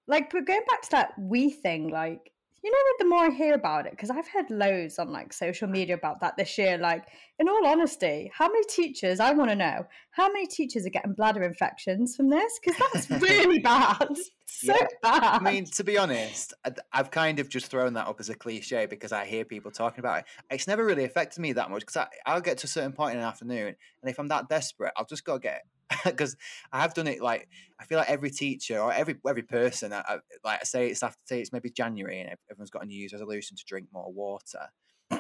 like but going back to that we thing like you know what? the more i hear about it because i've heard loads on like social media about that this year like in all honesty how many teachers i want to know how many teachers are getting bladder infections from this because that's really bad so yeah. bad i mean to be honest i've kind of just thrown that up as a cliche because i hear people talking about it it's never really affected me that much because i'll get to a certain point in an afternoon and if i'm that desperate i'll just go get because I have done it like I feel like every teacher or every every person, I, I, like I say, it's after say it's maybe January and everyone's got a New Year's resolution to drink more water.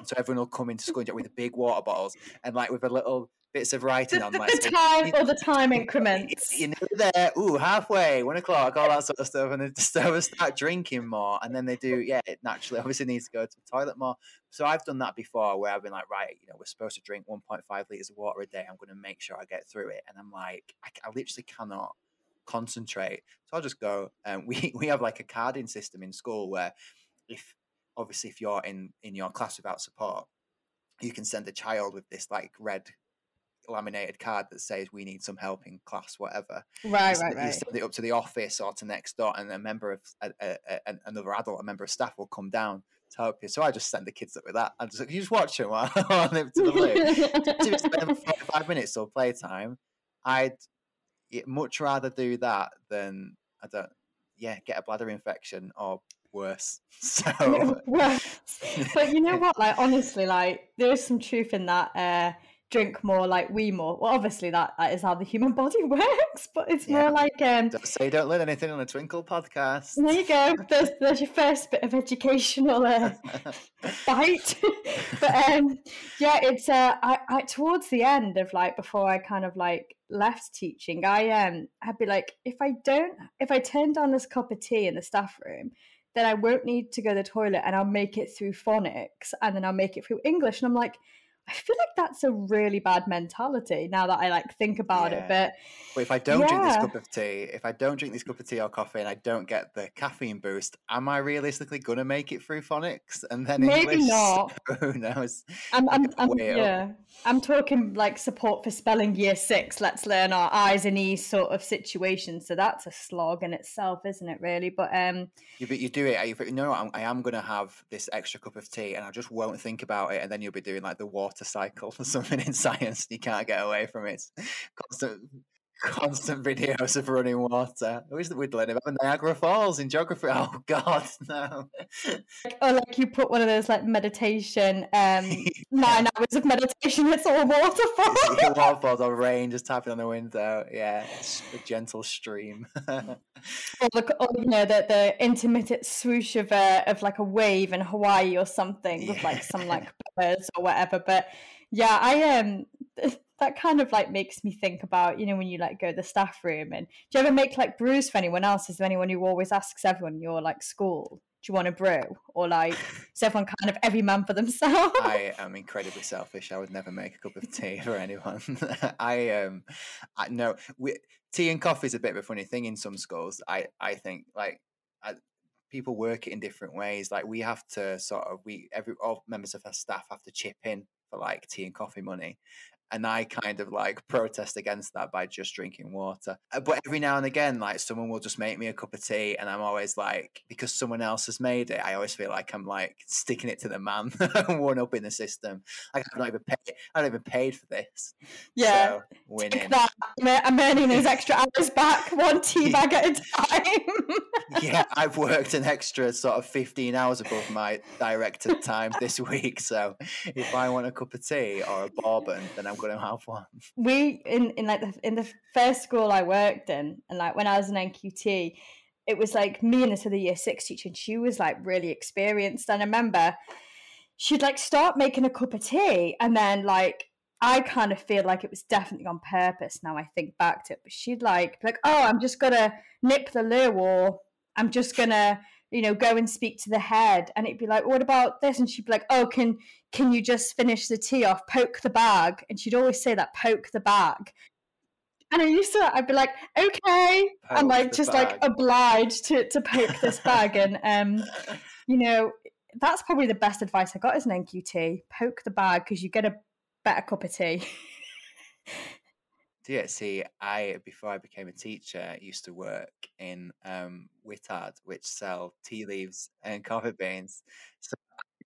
So everyone will come into school with the big water bottles and like with a little bits of writing the, on like the time or the time increments. You know, there, ooh, halfway, one o'clock, all that sort of stuff, and they just start drinking more, and then they do, yeah, it naturally obviously needs to go to the toilet more. So I've done that before, where I've been like, right, you know, we're supposed to drink 1.5 liters of water a day. I'm going to make sure I get through it, and I'm like, I, I literally cannot concentrate. So I'll just go. And um, we we have like a carding system in school where if obviously if you're in in your class without support, you can send a child with this like red laminated card that says we need some help in class, whatever. Right, you, right, right. You send it up to the office or to next door, and a member of a, a, a, another adult, a member of staff, will come down to help you. So I just send the kids up with that. I just like, you just watch them while on to the loo. to spend five minutes or playtime, I'd much rather do that than I don't. Yeah, get a bladder infection or worse. So worse. But you know what? Like honestly, like there is some truth in that. Uh, drink more like we more. Well, obviously that, that is how the human body works, but it's yeah. more like um. So you don't learn anything on a Twinkl podcast. There you go. There's, there's your first bit of educational uh, bite. but um, yeah, it's uh, I, I towards the end of like before I kind of like left teaching, I um, I'd be like, if I don't, if I turn down this cup of tea in the staff room, then I won't need to go to the toilet and I'll make it through phonics and then I'll make it through English. And I'm like, I feel like that's a really bad mentality now that I like think about yeah. it. But well, if I don't yeah. drink this cup of tea, if I don't drink this cup of tea or coffee, and I don't get the caffeine boost, am I realistically gonna make it through phonics and then maybe English? not? Who knows? I'm, I'm, I'm yeah. I'm talking like support for spelling year six. Let's learn our eyes and e's sort of situation. So that's a slog in itself, isn't it? Really, but um, you but you do it. You know, I'm, I am gonna have this extra cup of tea, and I just won't think about it, and then you'll be doing like the water cycle for something in science. You can't get away from it. Constant, constant videos of running water. I wish that we'd learn about Niagara Falls in geography. Oh God, no. Or like you put one of those like meditation, um, nine hours of meditation. It's all waterfall. waterfalls or rain just tapping on the window. Yeah, a gentle stream. or, the, or you know the the intermittent swoosh of a of like a wave in Hawaii or something yeah. with like some like birds or whatever. But yeah, I um that kind of like makes me think about you know when you like go to the staff room and do you ever make like brews for anyone else? Is there anyone who always asks everyone in your like school? Do you want a brew? Or like is everyone kind of every man for themselves? I am incredibly selfish. I would never make a cup of tea for anyone. I um I no we, tea and coffee is a bit of a funny thing in some schools. I I think like I, people work it in different ways. Like we have to sort of we every all members of our staff have to chip in for like tea and coffee money and I kind of like protest against that by just drinking water. Uh, but every now and again, like someone will just make me a cup of tea, and I'm always like, because someone else has made it, I always feel like I'm like sticking it to the man, one up in the system. Like I've not even paid, I don't even paid for this. Yeah, so, winning. That. I'm earning those extra hours back, one tea bag at a time. yeah, I've worked an extra sort of 15 hours above my directed time this week. So if I want a cup of tea or a bourbon, then I'm going to have one. We in in like the in the first school I worked in, and like when I was an NQT, it was like me and this other year six teacher, and she was like really experienced. And I remember she'd like start making a cup of tea, and then like I kind of feel like it was definitely on purpose. Now I think back to it, but she'd like like, oh, I'm just gonna nip the loo, or I'm just gonna you know, go and speak to the head. And it'd be like, what about this? And she'd be like, oh, can can you just finish the tea off? Poke the bag. And she'd always say that, poke the bag. And I used to, I'd be like, okay. Poke I'm like, just bag. like obliged to, to poke this bag. And, um, you know, that's probably the best advice I got as an NQT. Poke the bag because you get a better cup of tea. Yeah, see, I before I became a teacher, used to work in um, Whittard, which sell tea leaves and coffee beans. So,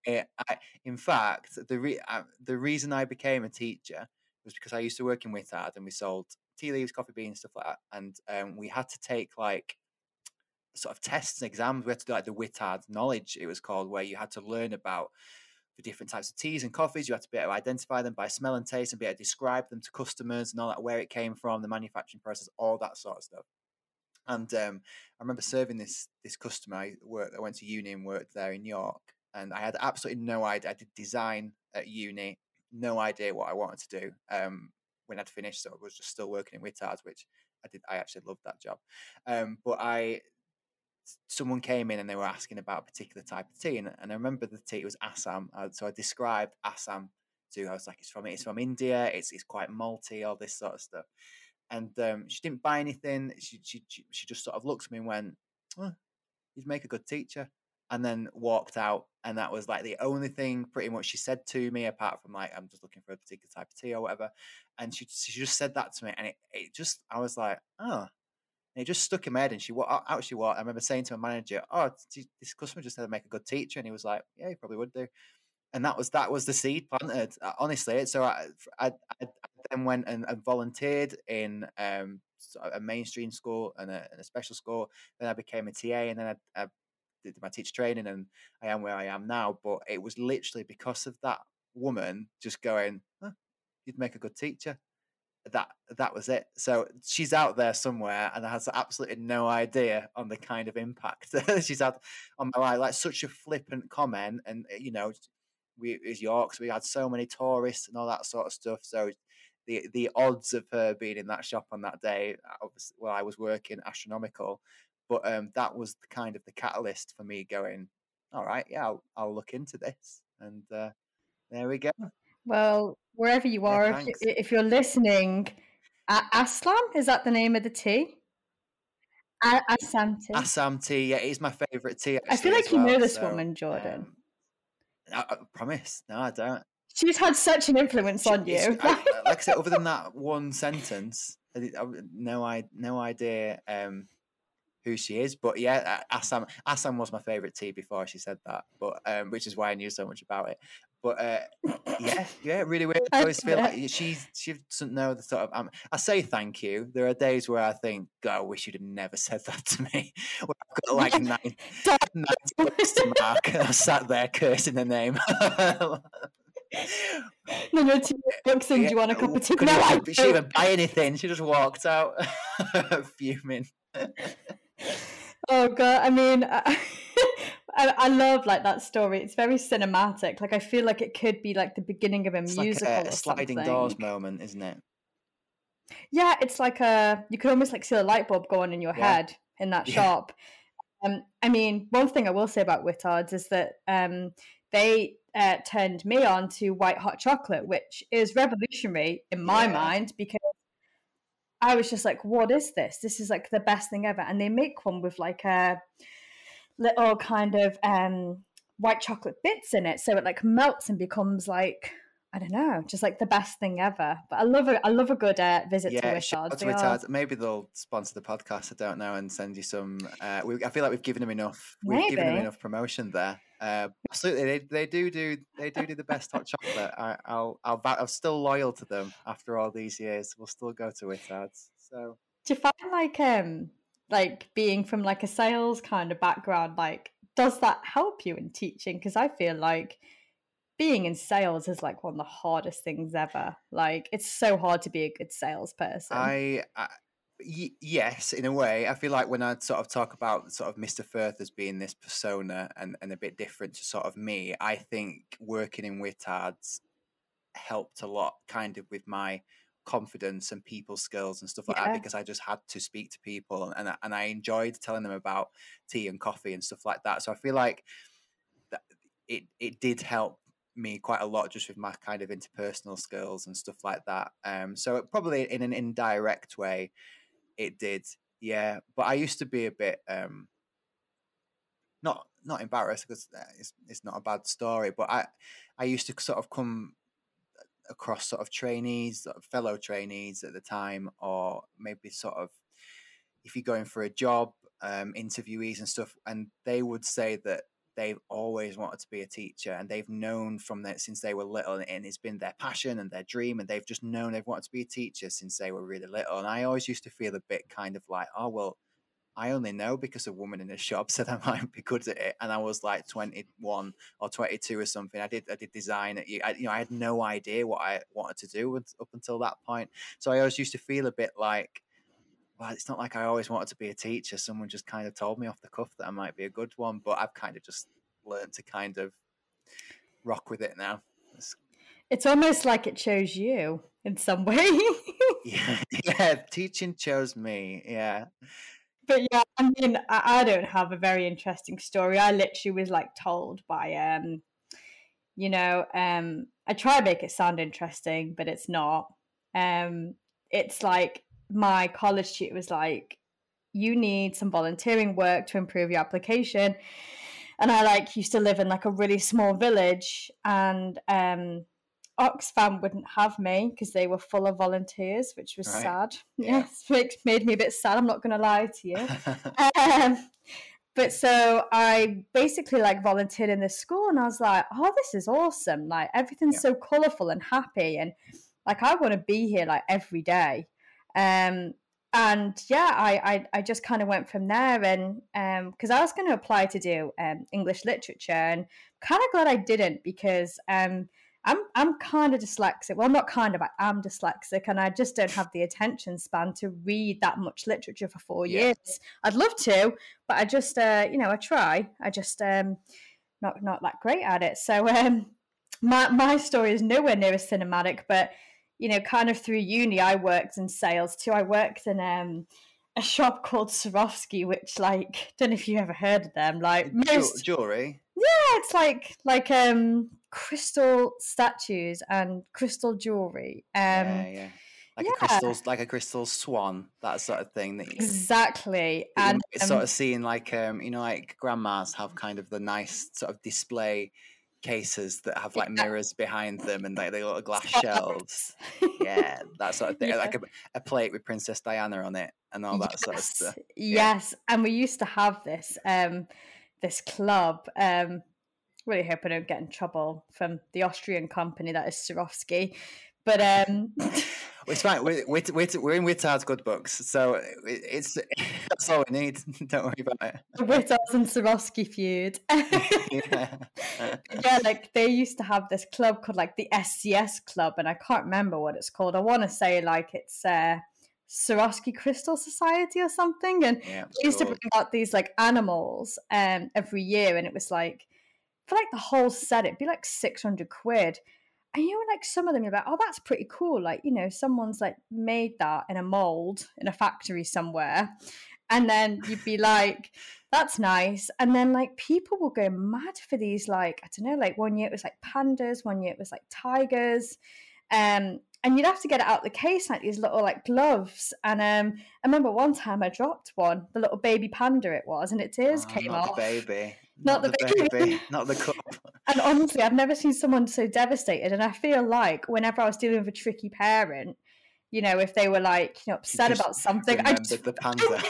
it, I, in fact, the re- uh, the reason I became a teacher was because I used to work in Whittard and we sold tea leaves, coffee beans, stuff like that, and um, we had to take like sort of tests and exams. We had to do like the Whittard knowledge, it was called, where you had to learn about for different types of teas and coffees. You have to be able to identify them by smell and taste and be able to describe them to customers and all that, where it came from, the manufacturing process, all that sort of stuff. And um, I remember serving this this customer. I worked. I went to uni and worked there in York, and I had absolutely no idea. I did design at uni, no idea what I wanted to do um, when I'd finished. So I was just still working in Whittards, which I did. I actually loved that job. Um, but I someone came in and they were asking about a particular type of tea, and, and I remember the tea it was Assam. Uh, so I described Assam to her. I was like, "It's from it's from India. It's it's quite malty, all this sort of stuff." And um, she didn't buy anything. She, she she just sort of looked at me and went, oh, "You'd make a good teacher." And then walked out, and that was like the only thing pretty much she said to me, apart from like, "I'm just looking for a particular type of tea or whatever." And she she just said that to me, and it, it just I was like, "Oh." And it just stuck in my head. And she what, actually what I remember saying to my manager, "Oh, this customer just said I'd make a good teacher," and he was like, "Yeah, he probably would do." And that was that was the seed planted. Uh, honestly, so I, I, I then went and, and volunteered in um, a mainstream school and a, and a, special school. Then I became a TA, and then I, I did my teacher training, and I am where I am now. But it was literally because of that woman just going, huh, you'd make a good teacher that that was it. So she's out there somewhere and has absolutely no idea on the kind of impact she's had on my life. Like such a flippant comment, and you know, we as Yorks, we had so many tourists and all that sort of stuff. So the the odds of her being in that shop on that day, well, I was working astronomical, but um, that was the kind of the catalyst for me going. All right, yeah, I'll, I'll look into this, and uh, there we go. Well, wherever you are, yeah, if, if you're listening, Aslam is that the name of the tea? Assam tea. Assam tea, yeah, it's my favourite tea. I feel like you well, know this so, woman, Jordan. Um, I, I, promise. No, I don't. She's had such an influence she, on you. I, like I said, other than that one sentence, I, no, I no idea um, who she is. But yeah, Assam Assam was my favourite tea before she said that. But um, which is why I knew so much about it. But uh, yeah, yeah, really weird. I always feel like she she doesn't know the sort of. Um, I say thank you. There are days where I think, God, I wish you'd have never said that to me. Where I've got like nine, nine books to mark. I sat there cursing the name. no, no, two books and yeah, do you want a cup of tea? No, she didn't even buy anything. She just walked out fuming. oh god, I mean. I- I, I, love like that story. It's very cinematic. Like I feel like it could be like the beginning of a it's musical. Like a, a sliding something. doors moment, isn't it? Yeah, it's like a you could almost like see a light bulb go on in your yeah. head in that yeah. shop. Um, I mean, one thing I will say about Whittards is that um, they uh, turned me on to white hot chocolate, which is revolutionary in my yeah. mind because I was just like, "What is this? This is like the best thing ever!" And they make one with like a little kind of um, white chocolate bits in it, so it like melts and becomes like I don't know, just like the best thing ever. But I love a I love a good uh, visit yeah, to Whittards. To. Maybe they'll sponsor the podcast. I don't know, and send you some. Uh, we, I feel like we've given them enough. We've Maybe. given them enough promotion there. Uh, absolutely, they, they do do they do do the best hot chocolate. I, I'll I'll I'm still loyal to them after all these years. We'll still go to Whittards. So do you find like um like being from like a sales kind of background like does that help you in teaching? Because i feel like being in sales is like one of the hardest things ever. Like it's so hard to be a good salesperson. I, I y- yes in a way. I feel like when i sort of talk about sort of mr firth as being this persona and, and a bit different to sort of me i think working in whittards helped a lot kind of with my confidence and people skills and stuff like yeah. that because I just had to speak to people and I, and I enjoyed telling them about tea and coffee and stuff like that. So I feel like that it it did help me quite a lot just with my kind of interpersonal skills and stuff like that. Um, so it probably in an indirect way, it did, yeah. But I used to be a bit um, not not embarrassed because uh, it's it's not a bad story, but I I used to sort of come across sort of trainees, sort of fellow trainees at the time, or maybe sort of if you're going for a job, um, interviewees and stuff, and they would say that they've always wanted to be a teacher and they've known from that since they were little and it's been their passion and their dream and they've just known they've wanted to be a teacher since they were really little and i always used to feel a bit kind of like oh well I only know because a woman in the shop said I might be good at it, and I was like twenty one or twenty two or something. I did I did design. I, you know, I had no idea what I wanted to do up until that point. So I always used to feel a bit like, well, it's not like I always wanted to be a teacher. Someone just kind of told me off the cuff that I might be a good one, but I've kind of just learned to kind of rock with it now. It's, it's almost like it chose you in some way. yeah, yeah, teaching chose me. Yeah but yeah, I mean, I, I, don't have a very interesting story. I literally was like told by, um, you know, um, I try to make it sound interesting, but it's not. Um, it's like my college tutor was like, you need some volunteering work to improve your application. And I like used to live in like a really small village, and um, Oxfam wouldn't have me because they were full of volunteers, which was right. sad. Yeah. Yes, it made me a bit sad. I'm not going to lie to you. um, but so I basically like volunteered in this school, and I was like, "Oh, this is awesome! Like everything's yeah. so colorful and happy, and like I want to be here like every day." Um, and yeah, I I, I just kind of went from there, and because um, I was going to apply to do um, English literature, and kind of glad I didn't because um I'm I'm kind of dyslexic. Well, not kind of. I am dyslexic, and I just don't have the attention span to read that much literature for four Yeah. years. I'd love to, but I just, uh, you know, I try. I just um, not not that great at it. So um, my my story is nowhere near as cinematic, but you know, kind of through uni, I worked in sales too. I worked in um, a shop called Swarovski, which like don't know if you ever heard of them. Like most, jewelry. yeah, it's like like um crystal statues and crystal jewelry. Um, yeah, yeah. Like yeah. a crystal, like a crystal swan, that sort of thing. That you, exactly, that and sort um, of seeing, like um, you know, like grandmas have kind of the nice sort of display cases that have like Yeah. mirrors behind them and like the little glass shelves. Yeah, that sort of thing. Yeah. Like a, a plate with Princess Diana on it and all that sort of yes, stuff. yes, and we used to have this um this club. Um, really hope I don't get in trouble from the Austrian company that is Swarovski, but um. It's fine. We're, we're, we're, we're in Whittard's good books, so it's that's all we need. Don't worry about it. the Whittles and Swarovski feud. yeah. yeah, like they used to have this club called like the SCS Club, and I can't remember what it's called. I want to say like it's uh, Swarovski Crystal Society or something, and yeah, they used to bring out these like animals um every year, and it was like for like the whole set, it'd be like six hundred quid. And you were like some of them, you're like, oh, that's pretty cool. Like, you know, someone's like made that in a mold in a factory somewhere. And then you'd be like, that's nice. And then like people will go mad for these, like, I don't know, like one year it was like pandas, one year it was like tigers. Um, and you'd have to get it out the case like these little like gloves. And um, I remember one time I dropped one, the little baby panda it was, and its ears Oh, came off. the baby. Not the baby. Not the cup. And honestly, I've never seen someone so devastated. And I feel like whenever I was dealing with a tricky parent, you know, if they were like, you know, upset just about something, I just the panda.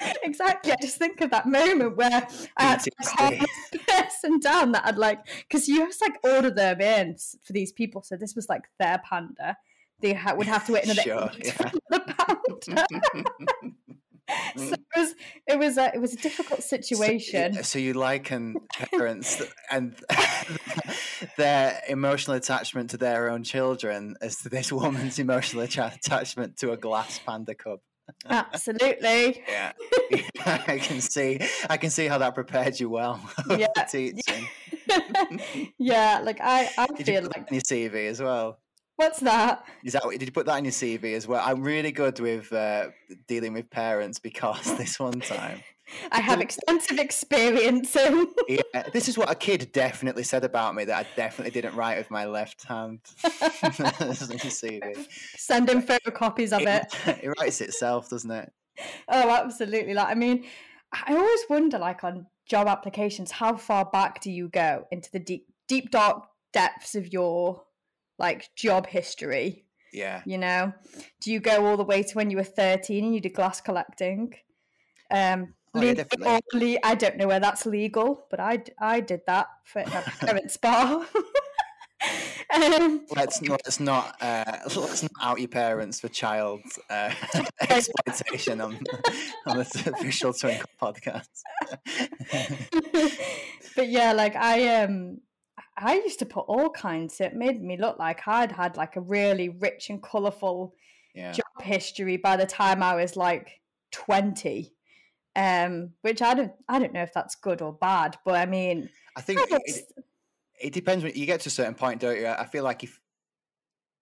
exactly. I just think of that moment where I had to calm this person down that I'd like because you have to like order them in for these people. So this was like their panda. They ha- would have to wait another Sure, yeah. the panda. so mm. it was it was a it was a difficult situation. So, you liken parents and their emotional attachment to their own children as to this woman's emotional attachment to a glass panda cub. Absolutely. Yeah, I can see. I can see how that prepared you well for Yeah. teaching. yeah, like I, I Did you feel put like your CV as well? What's that? Is that did you put that in your CV as well? I'm really good with uh, dealing with parents because this one time, I have extensive experience in. yeah, this is what a kid definitely said about me that I definitely didn't write with my left hand. It's on your CV. Send in photocopies of it. It, it writes itself, doesn't it? Oh, absolutely. Like, I mean, I always wonder, like, on job applications, how far back do you go into the deep, deep, dark depths of your like job history? Yeah. You know, do you go all the way to when you were thirteen and you did glass collecting? Um, Oh, yeah, legal definitely. le- I don't know where that's legal, but I, I did that for a parents' bar. um, Let's not, let's not uh, let's not out your parents for child uh, exploitation on on the official Twinkl podcast. but yeah, like I um I used to put all kinds. It made me look like I'd had like a really rich and colourful yeah. job history by the time I was like twenty. Um, which I don't I don't know if that's good or bad, but I mean I think I it, it depends when you get to a certain point, don't you? I feel like if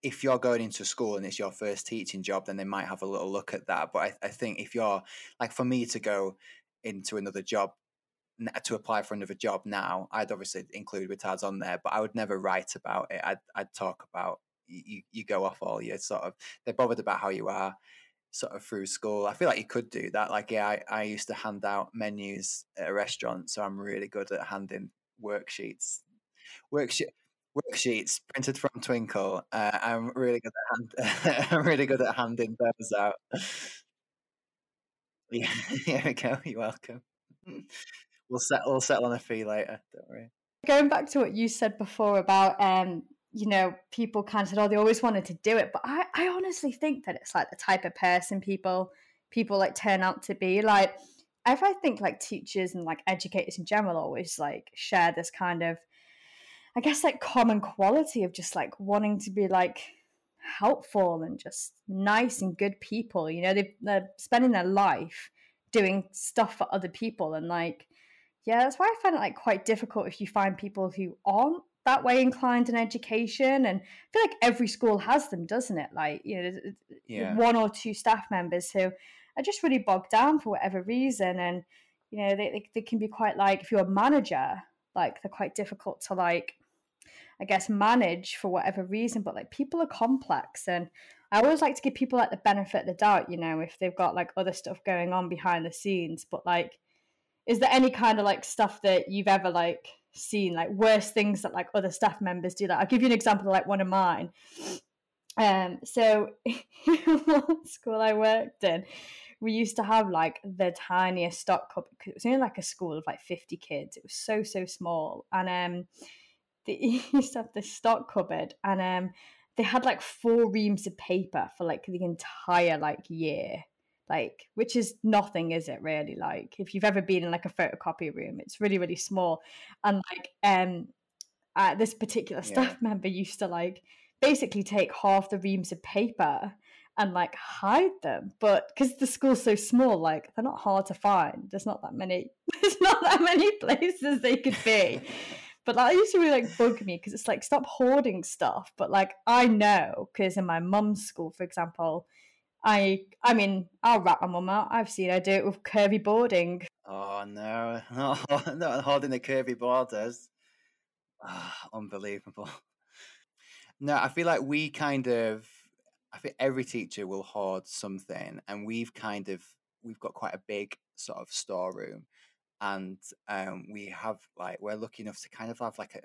if you're going into school and it's your first teaching job, then they might have a little look at that. But I, I think if you're like for me to go into another job to apply for another job now, I'd obviously include Whittards on there, but I would never write about it. I'd I'd talk about you. You go off all your sort of. They're bothered about how you are, sort of through school. I feel like you could do that. Like yeah, I, I used to hand out menus at a restaurant, so I'm really good at handing worksheets worksheet worksheets printed from Twinkl. Uh, I'm really good at hand, I'm really good at handing those out. Yeah, here we go. You're welcome. We'll settle, we'll settle on a fee later. Don't worry. going back to what you said before about um you know people kind of said oh they always wanted to do it but i i honestly think that it's like the type of person people people like turn out to be like if i think like teachers and like educators in general always like share this kind of I guess like common quality of just like wanting to be like helpful and just nice and good people. You know, they, they're spending their life doing stuff for other people. And like, yeah, that's why I find it like quite difficult if you find people who aren't that way inclined in education. And I feel like every school has them, doesn't it? Like, you know, yeah. one or two staff members who are just really bogged down for whatever reason. And, you know, they, they, they can be quite like, if you're a manager, like they're quite difficult to like I guess, manage for whatever reason. But like people are complex, and I always like to give people like the benefit of the doubt, you know, if they've got like other stuff going on behind the scenes. But like, is there any kind of like stuff that you've ever like seen, like worse things that like other staff members do? Like, I'll give you an example of like one of mine. Um, so school I worked in, we used to have like the tiniest stock cupboard because it was only like a school of like 50 kids. It was so, so small. And um they used to have this stock cupboard and um they had like four reams of paper for like the entire like year like which is nothing is it really like if you've ever been in like a photocopy room it's really really small and like um uh, this particular staff yeah. member used to like basically take half the reams of paper and like hide them but because the school's so small like they're not hard to find there's not that many there's not that many places they could be but that used to really like bug me because it's like stop hoarding stuff. But like I know because in my mum's school, for example, I I mean I'll wrap my mum out. I've seen her do it with curvy boarding. Oh no, not holding the curvy borders. Oh, unbelievable. No, I feel like we kind of. I think every teacher will hoard something, and we've kind of we've got quite a big sort of storeroom and um, we have like we're lucky enough to kind of have like a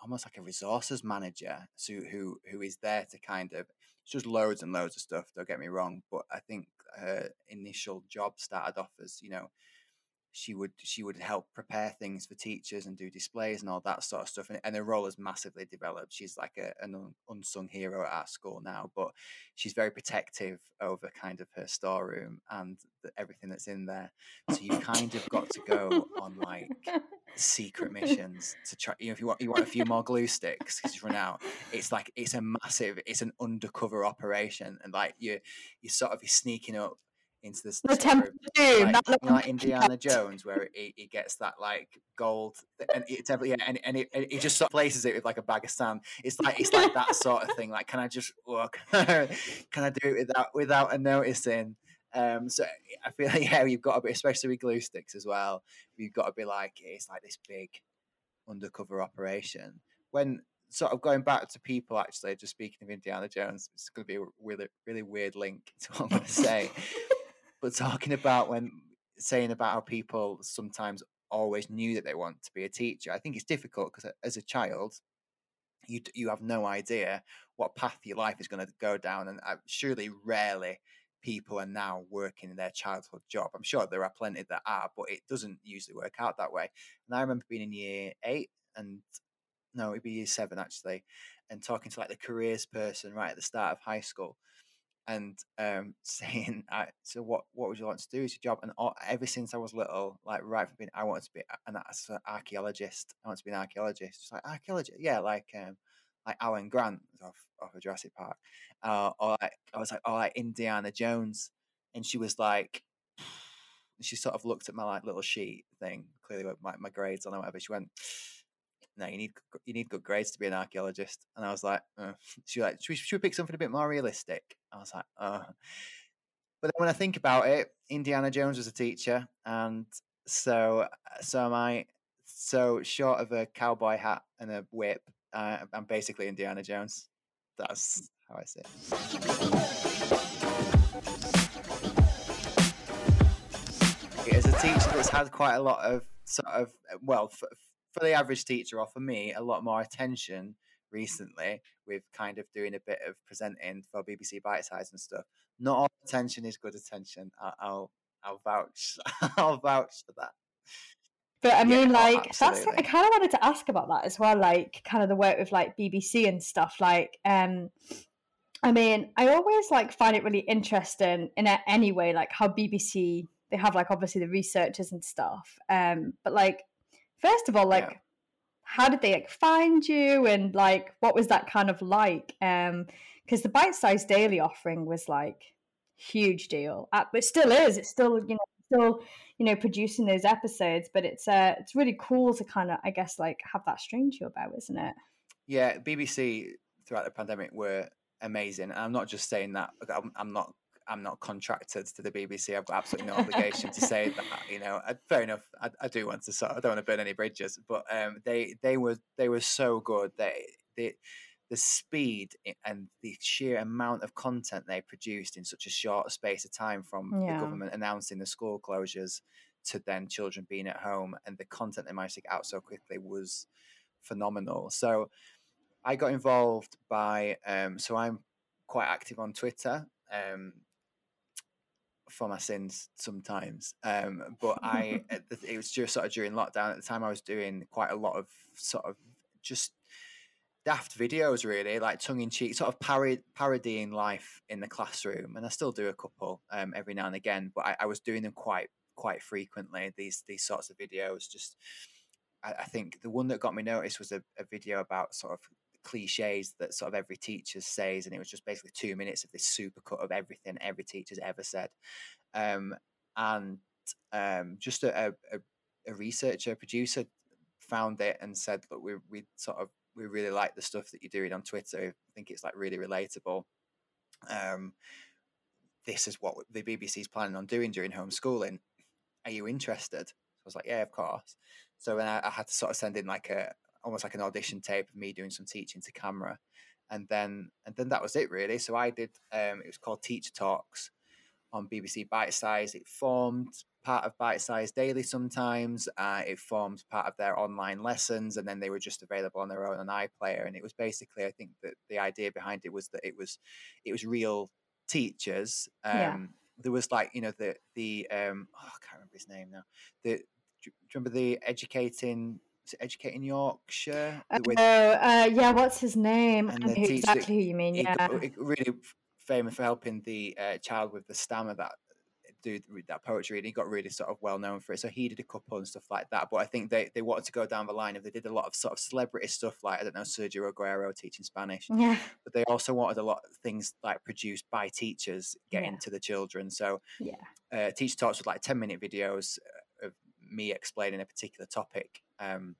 almost like a resources manager so who who is there to kind of it's just loads and loads of stuff don't get me wrong but i think her initial job started off as you know she would she would help prepare things for teachers and do displays and all that sort of stuff and, and her role has massively developed. She's like a, an unsung hero at our school now but she's very protective over kind of her storeroom and the, everything that's in there. So you've kind of got to go on like secret missions to try you know if you want you want a few more glue sticks because you run out it's like it's a massive it's an undercover operation and like you you sort of be sneaking up into the, the temple like, you know, like Indiana Jones, where it, he gets that like gold, and it's every yeah, and, and it, it just sort of places it with like a bag of sand. It's like it's like that sort of thing. Like, can I just look? can I do it without without a noticing? Um, so I feel like yeah, you've got to be, especially with glue sticks as well. You've got to be like it's like this big undercover operation. When sort of going back to people, actually, just speaking of Indiana Jones, it's going to be a really really weird link to what I'm going to say but talking about when saying about how people sometimes always knew that they want to be a teacher, I think it's difficult because as a child, you you have no idea what path your life is going to go down, and uh, surely rarely people are now working in their childhood job. I'm sure there are plenty that are, but it doesn't usually work out that way. And I remember being in year eight and no, it'd be year seven actually, and talking to like the careers person right at the start of high school and um, saying, "So what? What would you like to do as your job?" And all, ever since I was little, like right from being, I wanted to be an, an archaeologist. I wanted to be an archaeologist. It's like archaeologist, yeah, like um, like Alan Grant off of Jurassic Park, uh, or like I was like, oh, like Indiana Jones, and she was like. She sort of looked at my like little sheet thing, clearly my, my grades on or whatever. She went, no, you need you need good grades to be an archaeologist. And I was like, uh. she was like, should we, should we pick something a bit more realistic? I was like, uh. But then when I think about it, Indiana Jones was a teacher, and so so am I. So short of a cowboy hat and a whip, uh, I'm basically Indiana Jones. That's how I see it. As a teacher that's had quite a lot of sort of well, for the average teacher or for me a lot more attention recently with kind of doing a bit of presenting for BBC Bitesize and stuff. Not all attention is good attention. I'll I'll, I'll vouch I'll vouch for that. But I mean, yeah, like oh, that's I kind of wanted to ask about that as well, like kind of the work with like BBC and stuff. Like, um, I mean, I always like find it really interesting in any way, like how BBC they have like obviously the researchers and stuff. Um, but like First of all, like, yeah. how did they like, find you and like what was that kind of like? Um, because the Bitesize daily offering was like huge deal, uh, but still is. It's still you know still you know producing those episodes, but it's uh it's really cool to kind of I guess like have that string to your bow, isn't it? Yeah, BBC throughout the pandemic were amazing. And I'm not just saying that. I'm, I'm not. I'm not contracted to the BBC. I've got absolutely no obligation to say that. You know, I, fair enough. I, I, do want to. Sort. I don't want to burn any bridges, but um, they they were they were so good. They they the speed and the sheer amount of content they produced in such a short space of time from yeah. the government announcing the school closures to then children being at home and the content they managed to get out so quickly was phenomenal. So I got involved by um, so I'm quite active on Twitter um, for my sins sometimes, um, but I it was just sort of during lockdown at the time I was doing quite a lot of sort of just daft videos really like tongue-in-cheek sort of parod- parodying life in the classroom and i still do a couple um, every now and again but I, I, was doing them quite quite frequently these these sorts of videos just I, I think the one that got me noticed was a, a video about sort of cliches that sort of every teacher says, and it was just basically two minutes of this supercut of everything every teacher's ever said. Um, and um, just a, a, a, researcher, producer found it and said, "Look, we we sort of we really like the stuff that you're doing on Twitter. I think it's like really relatable." Um, this is what the BBC's planning on doing during homeschooling. Are you interested? I was like, yeah, of course. So then I, I, had to sort of send in like a, almost like an audition tape of me doing some teaching to camera, and then and then that was it really. So I did. Um, it was called Teacher Talks on BBC Bitesize. It formed part of Bitesize Daily sometimes. Uh, it formed part of their online lessons, and then they were just available on their own on iPlayer. And it was basically, I think that the idea behind it was that it was it was real teachers. Um, yeah. There was like you know the the um, oh, I can't remember his name now. The do you remember the educating Educating Yorkshire? Oh, uh, uh, yeah. What's his name? And exactly who you mean? Yeah, really famous for helping the uh, child with the stammer that do that poetry and he got really sort of well known for it so he did a couple and stuff like that but i think they, they wanted to go down the line of they did a lot of sort of celebrity stuff like i don't know sergio aguero teaching spanish yeah but they also wanted a lot of things like produced by teachers getting yeah. to the children so yeah uh, teacher talks with like 10 minute videos of me explaining a particular topic um,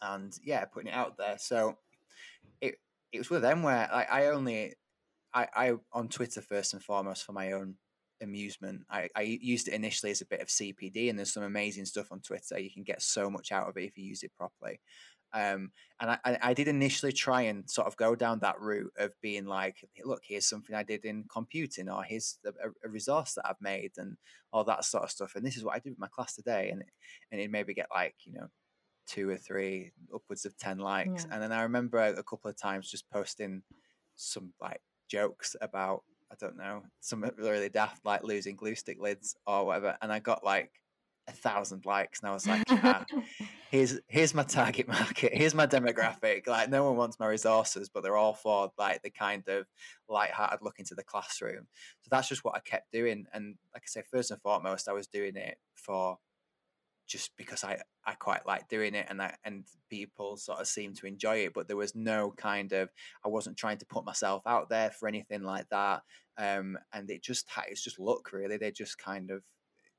and yeah, putting it out there. So it it was with them where I, I only I, I on Twitter first and foremost for my own amusement. I, I used it initially as a bit of CPD, and there's some amazing stuff on Twitter. You can get so much out of it if you use it properly. Um, and I, I did initially try and sort of go down that route of being like, look, here's something I did in computing, or here's a, a resource that I've made, and all that sort of stuff. And this is what I did with my class today, and and it maybe get like you know two or three, upwards of 10 likes. Yeah. And then I remember a, couple of times just posting some like jokes about, I don't know, some really daft, like losing glue stick lids or whatever. And I got like a thousand likes. And I was like, ah, here's, here's my target market. Here's my demographic. Like no one wants my resources, but they're all for like the kind of light-hearted look into the classroom. So that's just what I kept doing. And like I say, first and foremost, I was doing it for just because I, I quite like doing it and I, and people sort of seem to enjoy it, but there was no kind of I wasn't trying to put myself out there for anything like that. Um, and it just it's just luck really. They just kind of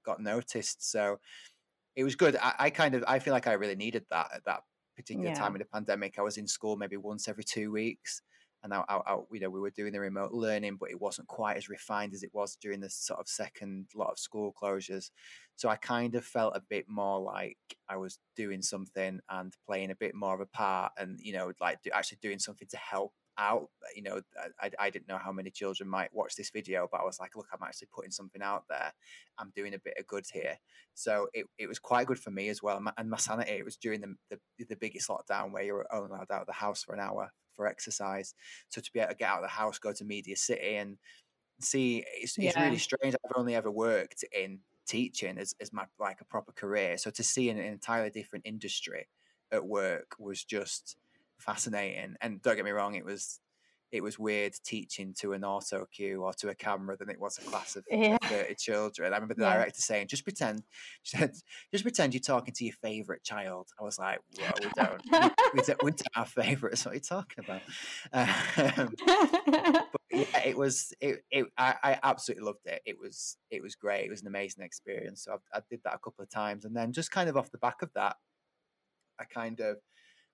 got noticed, so it was good. I, I kind of I feel like I really needed that at that particular yeah. time of the pandemic. I was in school maybe once every two weeks, and I, I, I, you know we were doing the remote learning, but it wasn't quite as refined as it was during the sort of second lot of school closures. So I kind of felt a bit more like I was doing something and playing a bit more of a part, and you know, like do, actually doing something to help out. You know, I, I didn't know how many children might watch this video, but I was like, look, I'm actually putting something out there. I'm doing a bit of good here. So it, it was quite good for me as well. And my sanity, it was during the, the, the biggest lockdown where you were only allowed out of the house for an hour for exercise. So to be able to get out of the house, go to Media City and see, it's, yeah. it's really strange. I've only ever worked in teaching as, as my like a proper career. So to see an, an entirely different industry at work was just fascinating. And don't get me wrong, it was it was weird teaching to an auto cue or to a camera than it was a class of Yeah. 30 children. I remember the Yeah. director saying, just pretend, she said, just pretend you're talking to your favourite child. I was like, well, we don't, we, don't, we don't have favourites. What are you talking about? Um, but yeah, it was, it, it, I, I absolutely loved it. It was, it was great. It was an amazing experience. So I, I did that a couple of times. And then just kind of off the back of that, I kind of,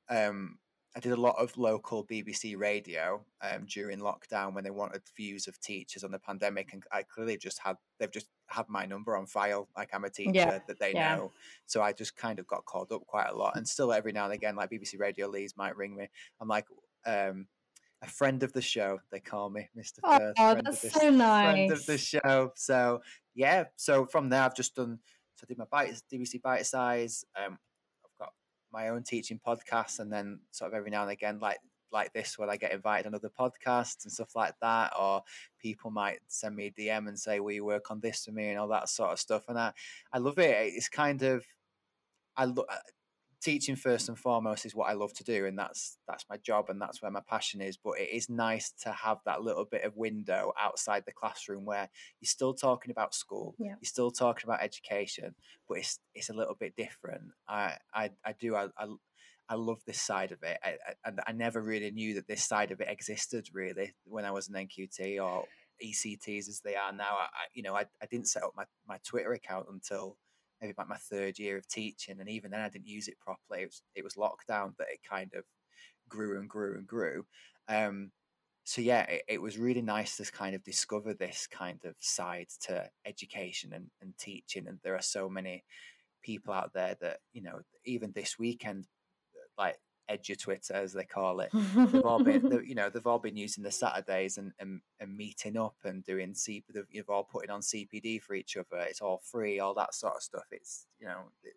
um, I did a lot of local BBC radio um, during lockdown when they wanted views of teachers on the pandemic, and I clearly just had they've just had my number on file. Like I'm a teacher Yeah, that they yeah. know, so I just kind of got called up quite a lot, and still every now and again, like BBC Radio Leeds might ring me. I'm like, um, a friend of the show. They call me Mr. Oh, Firth. friend that's of so Friend of the show. So yeah, so from there I've just done. So I did my bite, DBC Bitesize. Um, my own teaching podcast and then sort of every now and again like like this when I get invited on other podcasts and stuff like that or people might send me a DM and say will you work on this for me? and all that sort of stuff. And I I love it. It's kind of I love teaching first and foremost is what I love to do and that's that's my job and that's where my passion is but it is nice to have that little bit of window outside the classroom where you're still talking about school Yeah. you're still talking about education but it's it's a little bit different I I, I do I, I I love this side of it I, I, and I never really knew that this side of it existed really when I was an NQT or ECTs as they are now I, you know I, I didn't set up my, my Twitter account until maybe about my third year of teaching, and even then I didn't use it properly. It was it was lockdown that it kind of grew and grew and grew. Um, so yeah, it, it was really nice to kind of discover this kind of side to education and, and teaching. And there are so many people out there that you know, even this weekend, like EduTwitter as they call it, they've all been you know they've all been using the saturdays and, and, and meeting up and doing C they've you've all putting on cpd for each other. It's all free all that sort of stuff. It's you know it-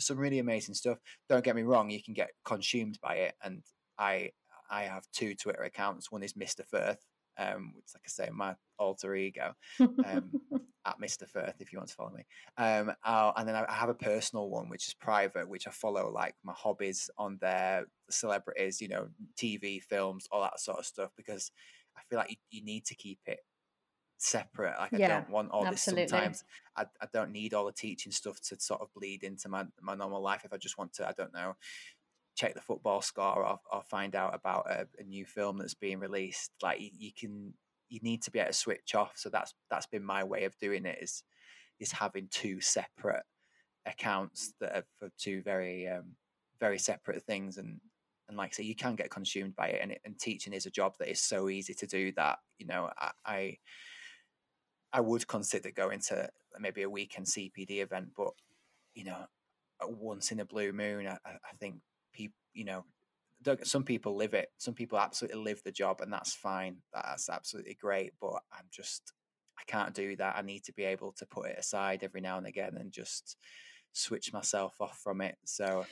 some really amazing stuff. Don't get me wrong you can get consumed by it and i i have two twitter accounts. One is mr firth um which like i say my alter ego. Um, at Mr. Firth if you want to follow me. Um, and then I, have a personal one which is private, which I follow like my hobbies on there, celebrities, you know, TV, films, all that sort of stuff, because I feel like you, you need to keep it separate. Like I don't want all absolutely. this sometimes. I, I don't need all the teaching stuff to sort of bleed into my, my normal life if I just want to, I don't know, check the football score or, or find out about a, a new film that's being released. Like you, you can you need to be able to switch off. So that's that's been my way of doing it is is having two separate accounts that are for two very um, very separate things and and like I say, you can get consumed by it, and, it, and teaching is a job that is so easy to do that you know I, I I would consider going to maybe a weekend CPD event, but you know, once in a blue moon, I, I I think people, you know, don't- some people live it. Some people absolutely live the job, and that's fine. That's absolutely great. But I'm just, I can't do that. I need to be able to put it aside every now and again and just switch myself off from it. So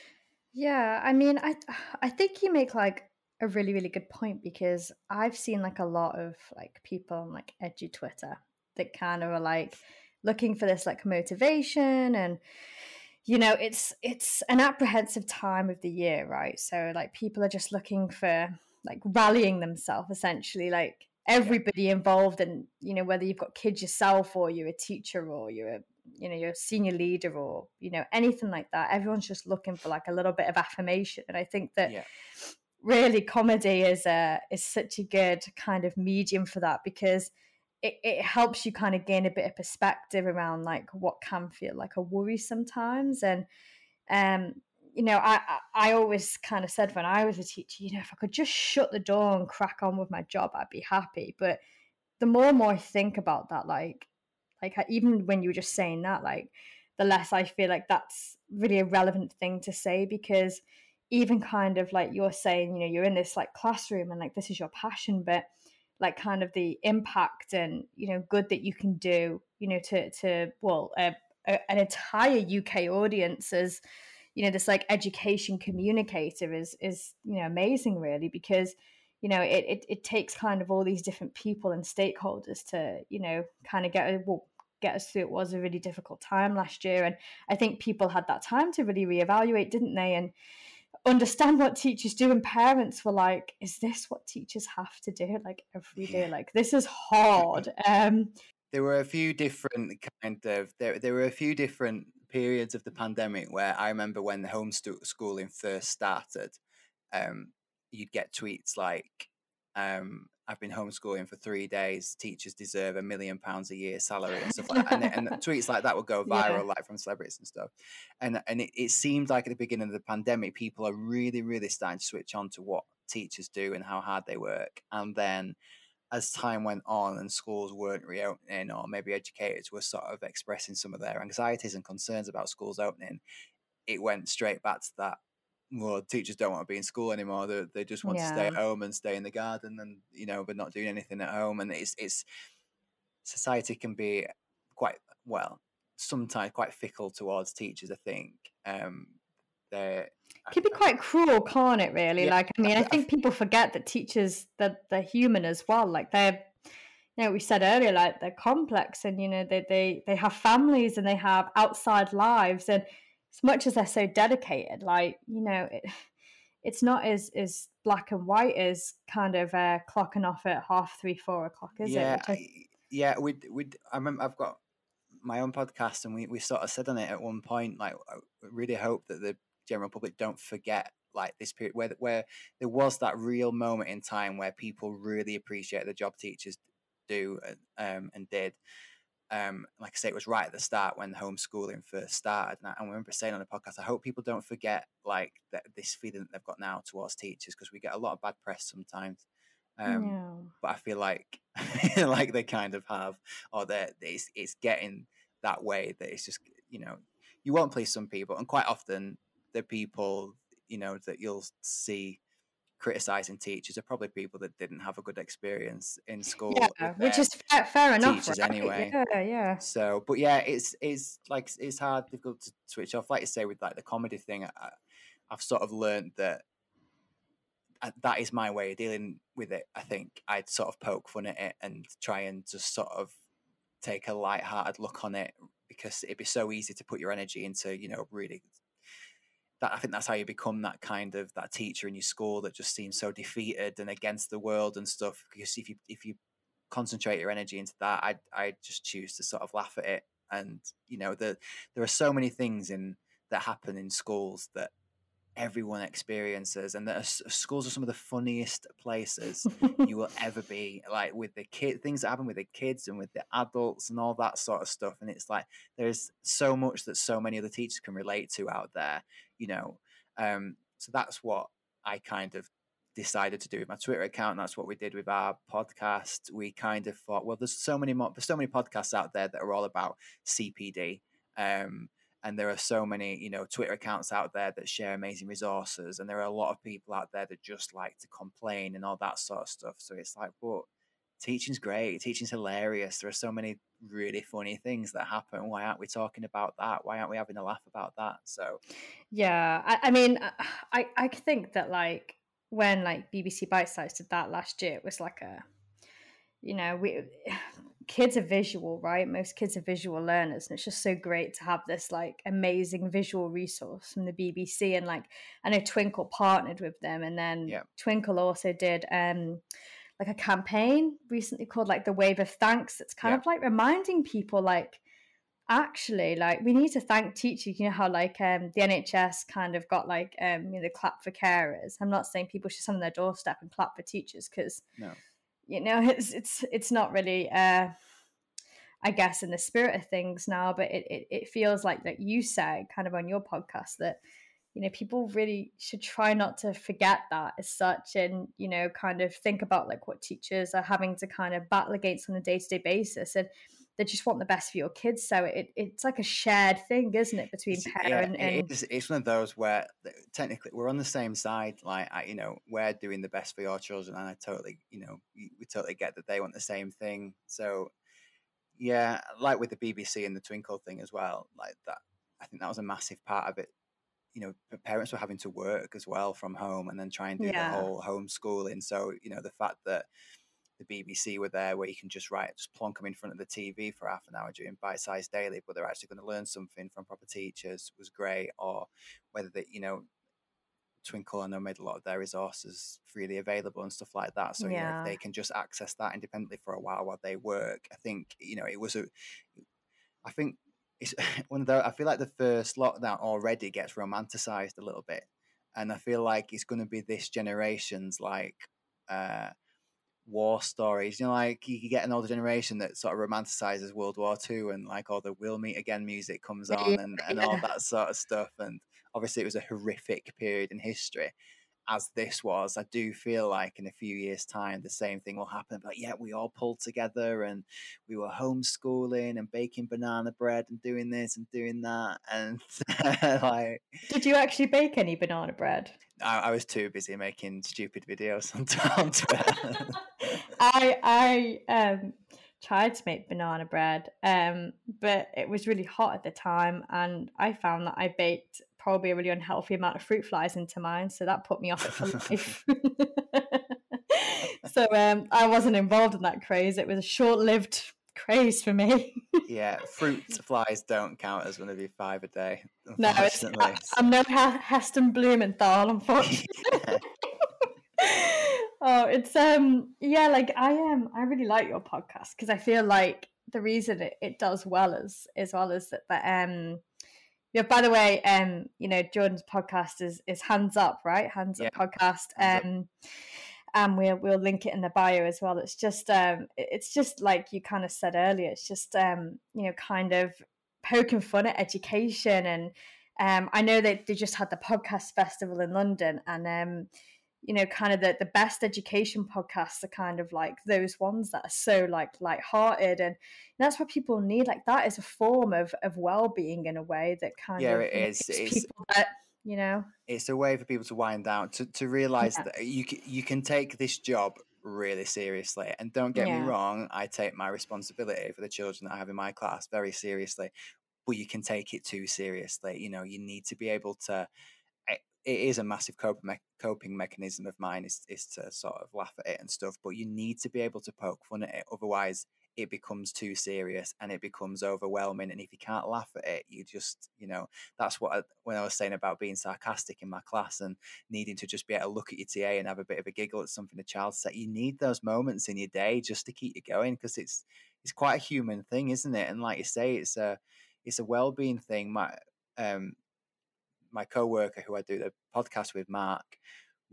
Yeah, I mean, I I think you make like a really really good point because I've seen like a lot of like people on like EduTwitter that kind of are like looking for this like motivation and you know it's it's an apprehensive time of the year right? So like people are just looking for like rallying themselves essentially like everybody involved and you know whether you've got kids yourself or you're a teacher or you're a you know you're a senior leader or you know anything like that everyone's just looking for like a little bit of affirmation. And i think that yeah, really comedy is a is such a good kind of medium for that because it, it helps you kind of gain a bit of perspective around like what can feel like a worry sometimes and um you know I, I I always kind of said when i was a teacher you know if i could just shut the door and crack on with my job i'd be happy. But the more and more i think about that like like even when you were just saying that like the less i feel like that's really a relevant thing to say because even kind of like you're saying you know you're in this like classroom and like this is your passion but like kind of the impact and you know good that you can do you know to to well an entire uk audience as you know this like education communicator is is you know amazing really because you know it, it it takes kind of all these different people and stakeholders to you know kind of get well, get us through. It was a really difficult time last year and i think people had that time to really reevaluate didn't they? And understand what teachers do, and parents were like, "Is this what teachers have to do like every day? Like this is hard." Um, there were a few different kind of there. There were a few different periods of the pandemic where I remember when the homeschooling first started, um, you'd get tweets like, um, I've been homeschooling for three days. Teachers deserve a million pounds a year salary and stuff like that. And, and tweets like that would go viral, yeah. like from celebrities and stuff. And and it, it seemed like at the beginning of the pandemic, people are really, really starting to switch on to what teachers do and how hard they work. And then as time went on and schools weren't reopening, or maybe educators were sort of expressing some of their anxieties and concerns about schools opening, it went straight back to that well, teachers don't want to be in school anymore. They, they just want yeah. to stay at home and stay in the garden, and you know, but not doing anything at home. And it's it's society can be quite well sometimes quite fickle towards teachers. I think um, they can be quite cruel, can't it? Really, yeah, like I mean, I, I think people forget that teachers that they're human as well. Like they're you know we said earlier like they're complex and you know they they they have families and they have outside lives and as much as they're so dedicated, like you know, it, it's not as as black and white as kind of uh, clocking off at half three, four o'clock, is yeah, it? I... Yeah, we we I remember I've got my own podcast, and we we sort of said on it at one point, like I really hope that the general public don't forget like this period where where there was that real moment in time where people really appreciate the job teachers do um, and did um, like I say, it was right at the start when homeschooling first started. And I, and I remember saying on the podcast, I hope people don't forget like that this feeling that they've got now towards teachers because we get a lot of bad press sometimes. Um, yeah. But I feel like like they kind of have, or that it's, it's getting that way that it's just you know you won't please some people, and quite often the people you know that you'll see criticizing teachers are probably people that didn't have a good experience in school. Yeah, which is fair, fair enough. Teachers right? anyway. Yeah, yeah. So, but yeah, it's it's like it's hard, difficult to switch off. Like you say with like the comedy thing, I, I've sort of learned that uh, that is my way of dealing with it. I think I'd sort of poke fun at it and try and just sort of take a light-hearted look on it because it'd be so easy to put your energy into you know really that I think that's how you become that kind of that teacher in your school that just seems so defeated and against the world and stuff. Because if you if you concentrate your energy into that, I I just choose to sort of laugh at it. And you know, the there are so many things in that happen in schools that everyone experiences and that schools are some of the funniest places you will ever be like with the kid things that happen with the kids and with the adults and all that sort of stuff and it's like there's so much that so many other teachers can relate to out there you know. Um, so that's what I kind of decided to do with my Twitter account. that's what we did with our podcast. We kind of thought, well, there's so many more, there's so many podcasts out there that are all about CPD. Um, and there are so many, you know, Twitter accounts out there that share amazing resources, and there are a lot of people out there that just like to complain and all that sort of stuff. So it's like, well, teaching's great. Teaching's hilarious. There are so many really funny things that happen. Why aren't we talking about that? Why aren't we having a laugh about that? So, yeah, I, I mean, uh, I I think that like when like BBC Bitesize did that last year, it was like a, you know, we kids are visual, right? Most kids are visual learners, and it's just so great to have this like amazing visual resource from the BBC. And like, I know Twinkl partnered with them, and then yeah. Twinkl also did. um like a campaign recently called like the wave of thanks. It's kind yeah. of like reminding people like actually like we need to thank teachers. You know how like um the nhs kind of got like um you know the clap for carers? I'm not saying people should stand on their doorstep and clap for teachers because no. you know it's it's it's not really uh i guess in the spirit of things now but it it, it feels like that you said kind of on your podcast that you know people really should try not to forget that as such and you know kind of think about like what teachers are having to kind of battle against on a day-to-day basis and they just want the best for your kids. So it, it's like a shared thing isn't it between parent yeah, and it's, it's one of those where technically we're on the same side like I, you know we're doing the best for your children and i totally you know we, we totally get that they want the same thing. So yeah like with the bbc and the Twinkl thing as well like that i think that was a massive part of it you know parents were having to work as well from home and then try and do yeah. the whole homeschooling so you know the fact that the BBC were there where you can just write just plonk them in front of the TV for half an hour doing Bitesize Daily but they're actually going to learn something from proper teachers was great or whether they you know Twinkl I know, made a lot of their resources freely available and stuff like that. So, yeah. you know, if they can just access that independently for a while while they work, I think, you know, it was a, I think it's one of the, I feel like the first lockdown already gets romanticized a little bit. And I feel like it's going to be this generation's like, uh, war stories. You know, like you get an older generation that sort of romanticizes World War Two and like all the "We'll Meet Again" music comes on and, and all that sort of stuff. And obviously, it was a horrific period in history. As this was, I do feel like in a few years' time the same thing will happen. But yeah, we all pulled together and we were homeschooling and baking banana bread and doing this and doing that. And like, did you actually bake any banana bread? I, I, was too busy making stupid videos on, Twitter. I I um tried to make banana bread, um, but it was really hot at the time, and I found that I baked probably a really unhealthy amount of fruit flies into mine, so that put me off it for life. so um, I wasn't involved in that craze. It was a short-lived craze for me. yeah, fruit flies don't count as one of your five a day. No, it's, I, am no Heston Blumenthal, unfortunately. oh, it's um, yeah, like I am. Um, I really like your podcast because I feel like the reason it, it does well is as well as that, that um. Yeah. By the way, um, you know, Jordan's podcast is is Hands Up, right? Hands Up yeah. podcast. Um, up and we'll we'll link it in the bio as well. It's just um, it's just like you kind of said earlier. It's just um, you know, kind of poking fun at education, and um, I know that they just had the podcast festival in London, and um, you know, kind of the the best education podcasts are kind of like those ones that are so like light-hearted, and that's what people need. Like that is a form of of well being in a way that kind yeah, of it is. people that you know it's a way for people to wind down to, to realize yeah. that you you can take this job really seriously and don't get yeah. me wrong i take my responsibility for the children that i have in my class very seriously but you can take it too seriously you know you need to be able to it is a massive coping, me- coping mechanism of mine is, is to sort of laugh at it and stuff but you need to be able to poke fun at it otherwise it becomes too serious and it becomes overwhelming. And if you can't laugh at it, you just, you know, that's what I, when I was saying about being sarcastic in my class and needing to just be able to look at your TA and have a bit of a giggle at something the child said. You need those moments in your day just to keep you going because it's it's quite a human thing, isn't it? And like you say, it's a it's a well being thing. My um my co-worker who I do the podcast with, Mark,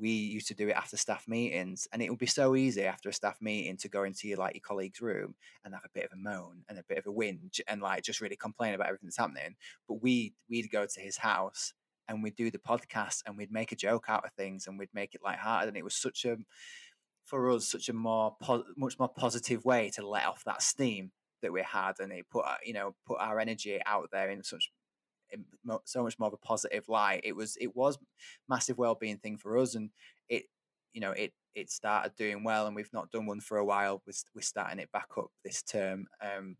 we used to do it after staff meetings and it would be so easy after a staff meeting to go into your like your colleague's room and have a bit of a moan and a bit of a whinge and like just really complain about everything that's happening. But we we'd go to his house and we'd do the podcast and we'd make a joke out of things and we'd make it light-hearted and it was such a for us such a more po- much more positive way to let off that steam that we had and it put you know put our energy out there in such so much more of a positive light. It was it was massive well being thing for us, and it you know it it started doing well, and we've not done one for a while. We're, we're starting it back up this term, um,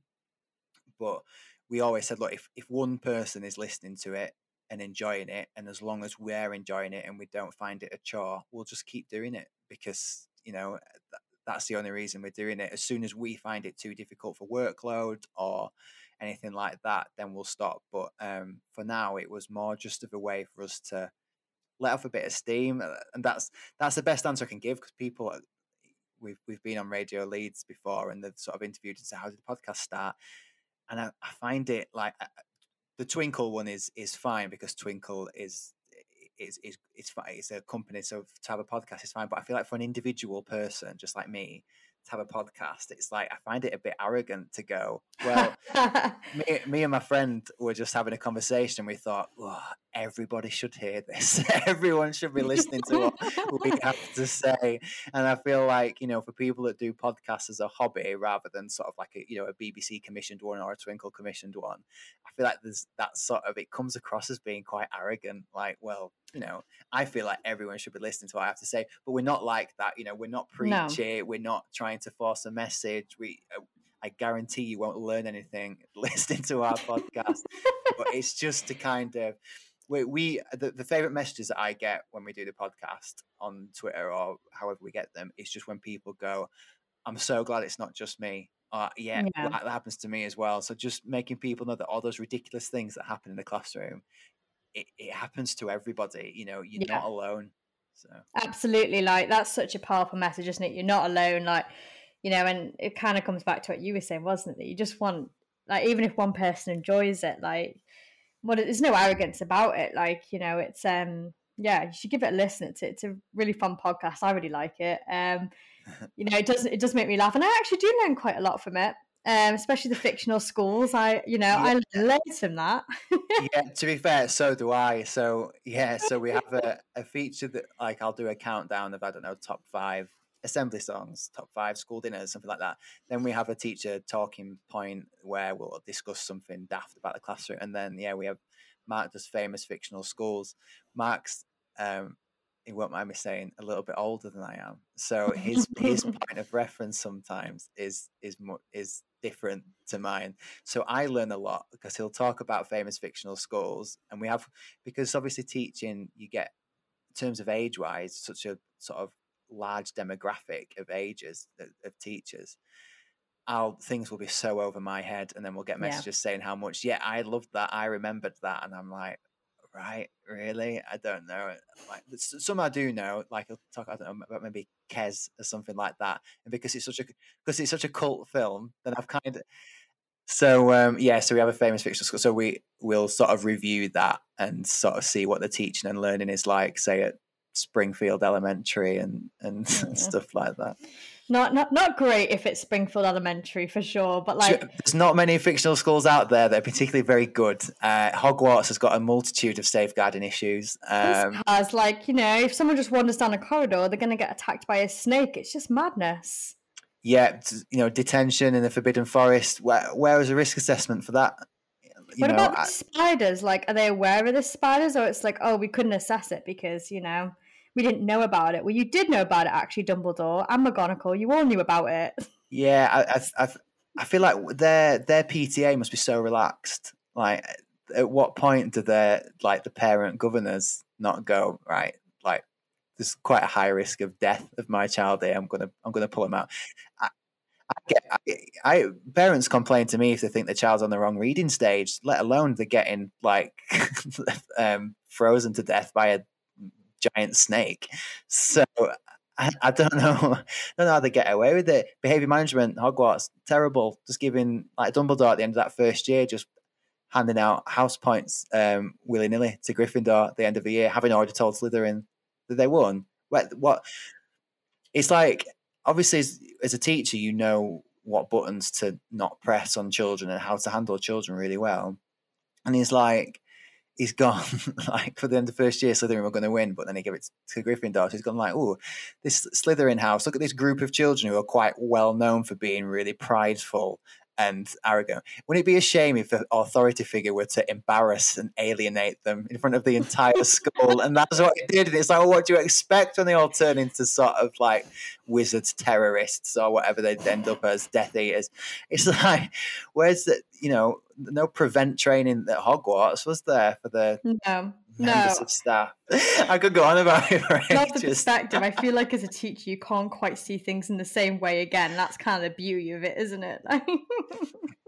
but we always said, look, if if one person is listening to it and enjoying it, and as long as we're enjoying it and we don't find it a chore, we'll just keep doing it because you know that's the only reason we're doing it. As soon as we find it too difficult for workload or anything like that, then we'll stop. But um, for now, it was more just of a way for us to let off a bit of steam, uh, and that's that's the best answer I can give because people we've we've been on Radio Leeds before, and they've sort of interviewed and said, "How did the podcast start?" And I, I find it like uh, the Twinkl one is is fine because Twinkl is is is it's fine. It's a company, so to have a podcast is fine. But I feel like for an individual person, just like me, to have a podcast, it's like I find it a bit arrogant to go. Well, me, me and my friend were just having a conversation. We thought, everybody should hear this. Everyone should be listening to what we have to say. And I feel like you know, for people that do podcasts as a hobby rather than sort of like a you know a BBC commissioned one or a Twinkl commissioned one, I feel like there's that sort of it comes across as being quite arrogant. Like, well, you know, I feel like everyone should be listening to what I have to say, but we're not like that. You know, we're not preachy. No. We're not trying to force a message. We, uh, I guarantee you won't learn anything listening to our podcast. but it's just to kind of we, we the, the favorite messages that I get when we do the podcast on Twitter or however we get them is just when people go, "I'm so glad it's not just me." Uh, yeah, yeah. That, that happens to me as well. So just making people know that all those ridiculous things that happen in the classroom it, it happens to everybody. You know, you're yeah. not alone. So absolutely, like that's such a powerful message, isn't it? You're not alone. Like you know, and it kind of comes back to what you were saying, wasn't it? That you just want like even if one person enjoys it, like what there's no arrogance about it. Like you know, it's um yeah, you should give it a listen. It's it's a really fun podcast. I really like it. Um, you know, it does it does make me laugh, and I actually do learn quite a lot from it um, especially the fictional schools. I, you know, yeah. I learned from that. yeah, to be fair, so do I. So yeah, so we have a, a feature that like I'll do a countdown of I don't know top five assembly songs, top five school dinners, something like that. Then we have a teacher talking point where we'll discuss something daft about the classroom, and then yeah, we have Mark does famous fictional schools. Mark's um, he won't mind me saying a little bit older than I am. So his his point of reference sometimes is is more, is different to mine. So I learn a lot because he'll talk about famous fictional schools, and we have because obviously teaching you get in terms of age wise such a sort of large demographic of ages of, teachers. I'll things will be so over my head, and then we'll get messages yeah. saying how much. Yeah, I loved that. I remembered that, and I'm like, right, really? I don't know. Like some I do know, like I'll talk I don't know about maybe Kes or something like that. And because it's such a because it's such a cult film, then I've kind of so um, yeah, so we have a famous fictional school. So we will sort of review that and sort of see what the teaching and learning is like, say at Springfield Elementary and and, yeah. stuff like that. Not not not great if it's Springfield Elementary for sure, but like there's not many fictional schools out there that are particularly very good. Uh, Hogwarts has got a multitude of safeguarding issues. Um, has like you know, if someone just wanders down a corridor, they're going to get attacked by a snake. It's just madness. Yeah, you know, detention in the Forbidden Forest. Where where is a risk assessment for that? You what know, about I, spiders? Like, are they aware of the spiders, or it's like, oh, we couldn't assess it because you know we didn't know about it. Well, you did know about it actually, Dumbledore and McGonagall. You all knew about it. Yeah, I, I, I feel like their their PTA must be so relaxed. Like, at what point do their like the parent governors not go right? Like, there's quite a high risk of death of my child here. I'm gonna I'm gonna pull him out. I, I get, I, I, parents complain to me if they think the child's on the wrong reading stage, let alone they're getting like um, frozen to death by a giant snake. So I, I, don't know, I don't know how they get away with it. Behavior management, Hogwarts, terrible. Just giving like Dumbledore at the end of that first year, just handing out house points um, willy nilly to Gryffindor at the end of the year, having already told Slytherin that they won. What? What? It's like obviously as, as a teacher, you know what buttons to not press on children and how to handle children really well. And he's like, he's gone like for the end of the first year, Slytherin were going to win, but then he gave it to Gryffindor. So he's gone like, oh, this Slytherin house. Look at this group of children who are quite well known for being really prideful and arrogant. Wouldn't it be a shame if an authority figure were to embarrass and alienate them in front of the entire school? and that's what it did. And it's like, well, what do you expect when they all turn into sort of like wizards, terrorists, or whatever they'd end up as, Death Eaters? It's like, where's the, you know, no prevent training at Hogwarts was there for the no no of staff. I could go on about it. Right? Not the perspective. I feel like as a teacher, you can't quite see things in the same way again. That's kind of the beauty of it, isn't it?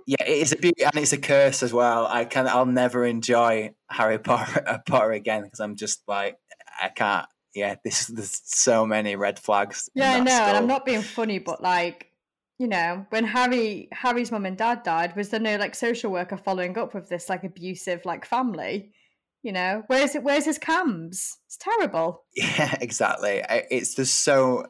yeah, it is a beauty and it's a curse as well. I can I'll never enjoy Harry Potter, uh, Potter again because I'm just like I can't. Yeah, this there's so many red flags. Yeah, I know, and I'm not being funny, but like you know, when Harry Harry's mum and dad died, was there no like social worker following up with this like abusive like family? You know, where's it? Where's his CAMHS? It's terrible. Yeah, exactly. It's just so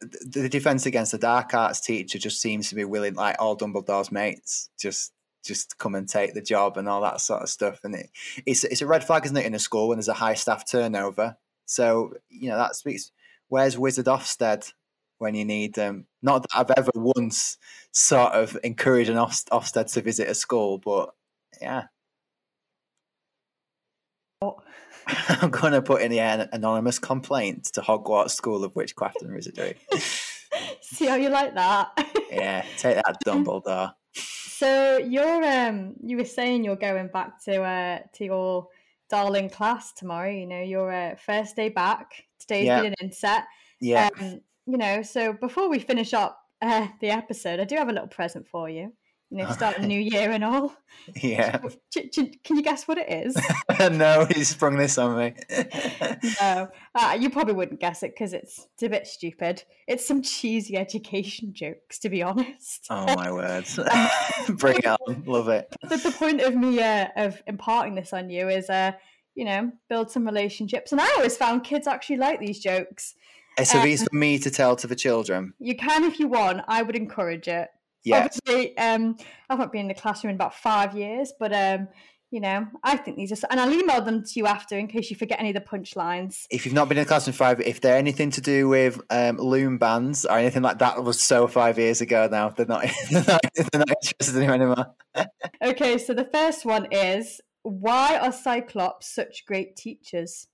the defense against the dark arts teacher just seems to be willing, like all Dumbledore's mates, just just come and take the job and all that sort of stuff. And it, it's it's a red flag, isn't it, in a school when there's a high staff turnover? So you know that speaks. Where's Wizard Ofsted when you need them. Not that I've ever once sort of encouraged an Ofsted to visit a school, but yeah. Oh. I'm going to put in the an anonymous complaint to Hogwarts School of Witchcraft and Wizardry. See how you like that? yeah, take that, Dumbledore. So you're um you were saying you're going back to uh to your darling class tomorrow. You know your uh, first day back. Today's yeah. been an inset. Yeah. Um, you know, so before we finish up uh, the episode, I do have a little present for you. You know, start a new year and all. Yeah. Ch- ch- Can you guess what it is? no, he sprung this on me. no, uh, you probably wouldn't guess it because it's, it's a bit stupid. It's some cheesy education jokes, to be honest. oh my words! Bring it on, love it. the, the point of me uh, of imparting this on you is, uh, you know, build some relationships. And I always found kids actually like these jokes. So these for me to tell to the children. You can if you want. I would encourage it. Yes. Obviously, um, I've not been in the classroom in about five years, but um, you know, I think these are, and I'll email them to you after in case you forget any of the punchlines. If you've not been in the classroom five, if they're anything to do with um, loom bands or anything like that, was so five years ago now. They're not, they're not, they're not interested in anymore. okay, so the first one is why are Cyclops such great teachers?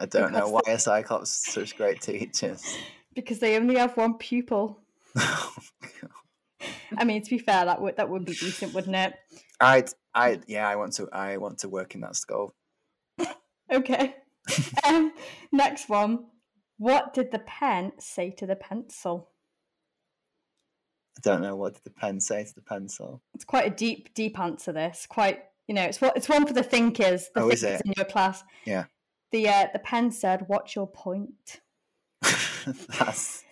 I don't know Because why are Cyclops such great teachers. Because they only have one pupil. I mean, to be fair, that would that would be decent, wouldn't it? I'd, I, yeah, I want to, I want to work in that school. Okay. um, next one. What did the pen say to the pencil? I don't know what did the pen say to the pencil. It's quite a deep, deep answer. This quite, you know, it's what it's one for the thinkers. The Oh, is it? in your class. Yeah. The uh, the pen said, "What's your point?" That's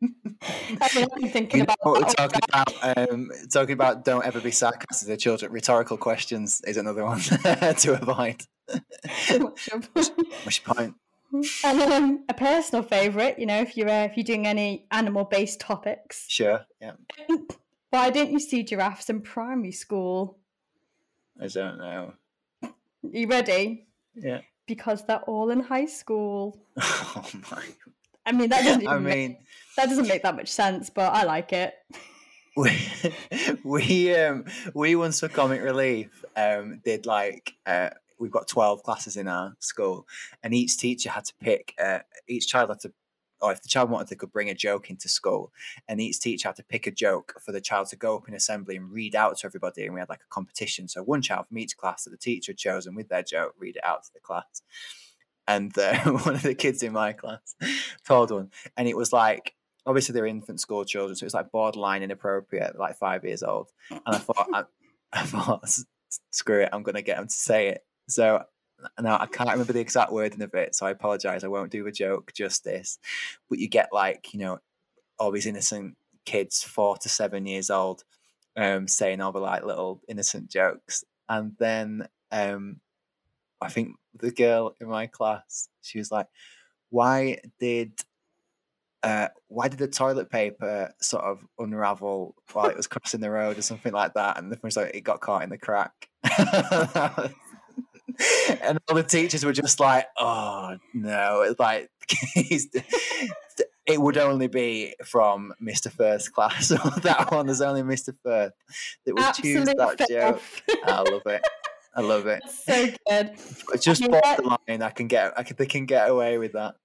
I mean, I've been thinking you know about what we're that talking about. Um, talking about don't ever be sarcastic to the children. Rhetorical questions is another one to avoid. What's your point? What's your point? And um, a personal favourite, you know, if you're uh, if you're doing any animal based topics, Sure. Yeah. why didn't you see giraffes in primary school? I don't know. You ready? Yeah. Because they're all in high school. Oh my. I mean, that doesn't I make, mean, that doesn't make that much sense, but I like it. we we um we once for comic relief um did like uh we've got 12 classes in our school and each teacher had to pick uh, each child had to or if the child wanted they could bring a joke into school and each teacher had to pick a joke for the child to go up in assembly and read out to everybody and we had like a competition so one child from each class that the teacher had chosen with their joke read it out to the class and one of the kids in my class told one and it was like obviously they're infant school children, so it's like borderline inappropriate, like five years old. And I thought, I, I thought, screw it, I'm going to get them to say it. So now I can't remember the exact wording of it, so I apologize. I won't do the joke justice. But you get like, you know, all these innocent kids, four to seven years old, um, saying all the like little innocent jokes, and then um, I think the girl in my class, she was like, "Why did uh, why did the toilet paper sort of unravel while it was crossing the road or something like that? And the first like it got caught in the crack. and all the teachers were just like, "Oh no!" It's like it would only be from Mister Firth class or that one. There's only Mister Firth that would choose Absolute that joke. I love it. I love it. so good. It's just mean, that- borderline. I can get. I can. They can get away with that.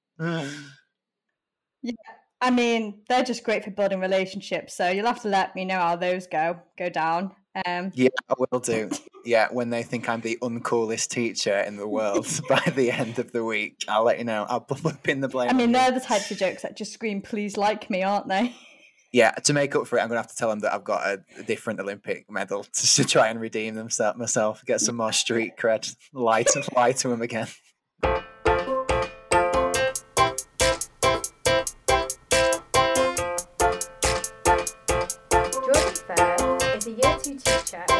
Yeah, I mean, they're just great for building relationships. So you'll have to let me know how those go go down. Um, Yeah, I will do. Yeah, when they think I'm the uncoolest teacher in the world by the end of the week, I'll let you know. I'll pin the blame. I mean, they're the types of jokes that just scream, "Please like me," aren't they? yeah. To make up for it, I'm gonna have to tell them that I've got a, a different Olympic medal to, to try and redeem themselves myself, get some more street cred, lie to lie to them again. Jordan Firth is a year two teacher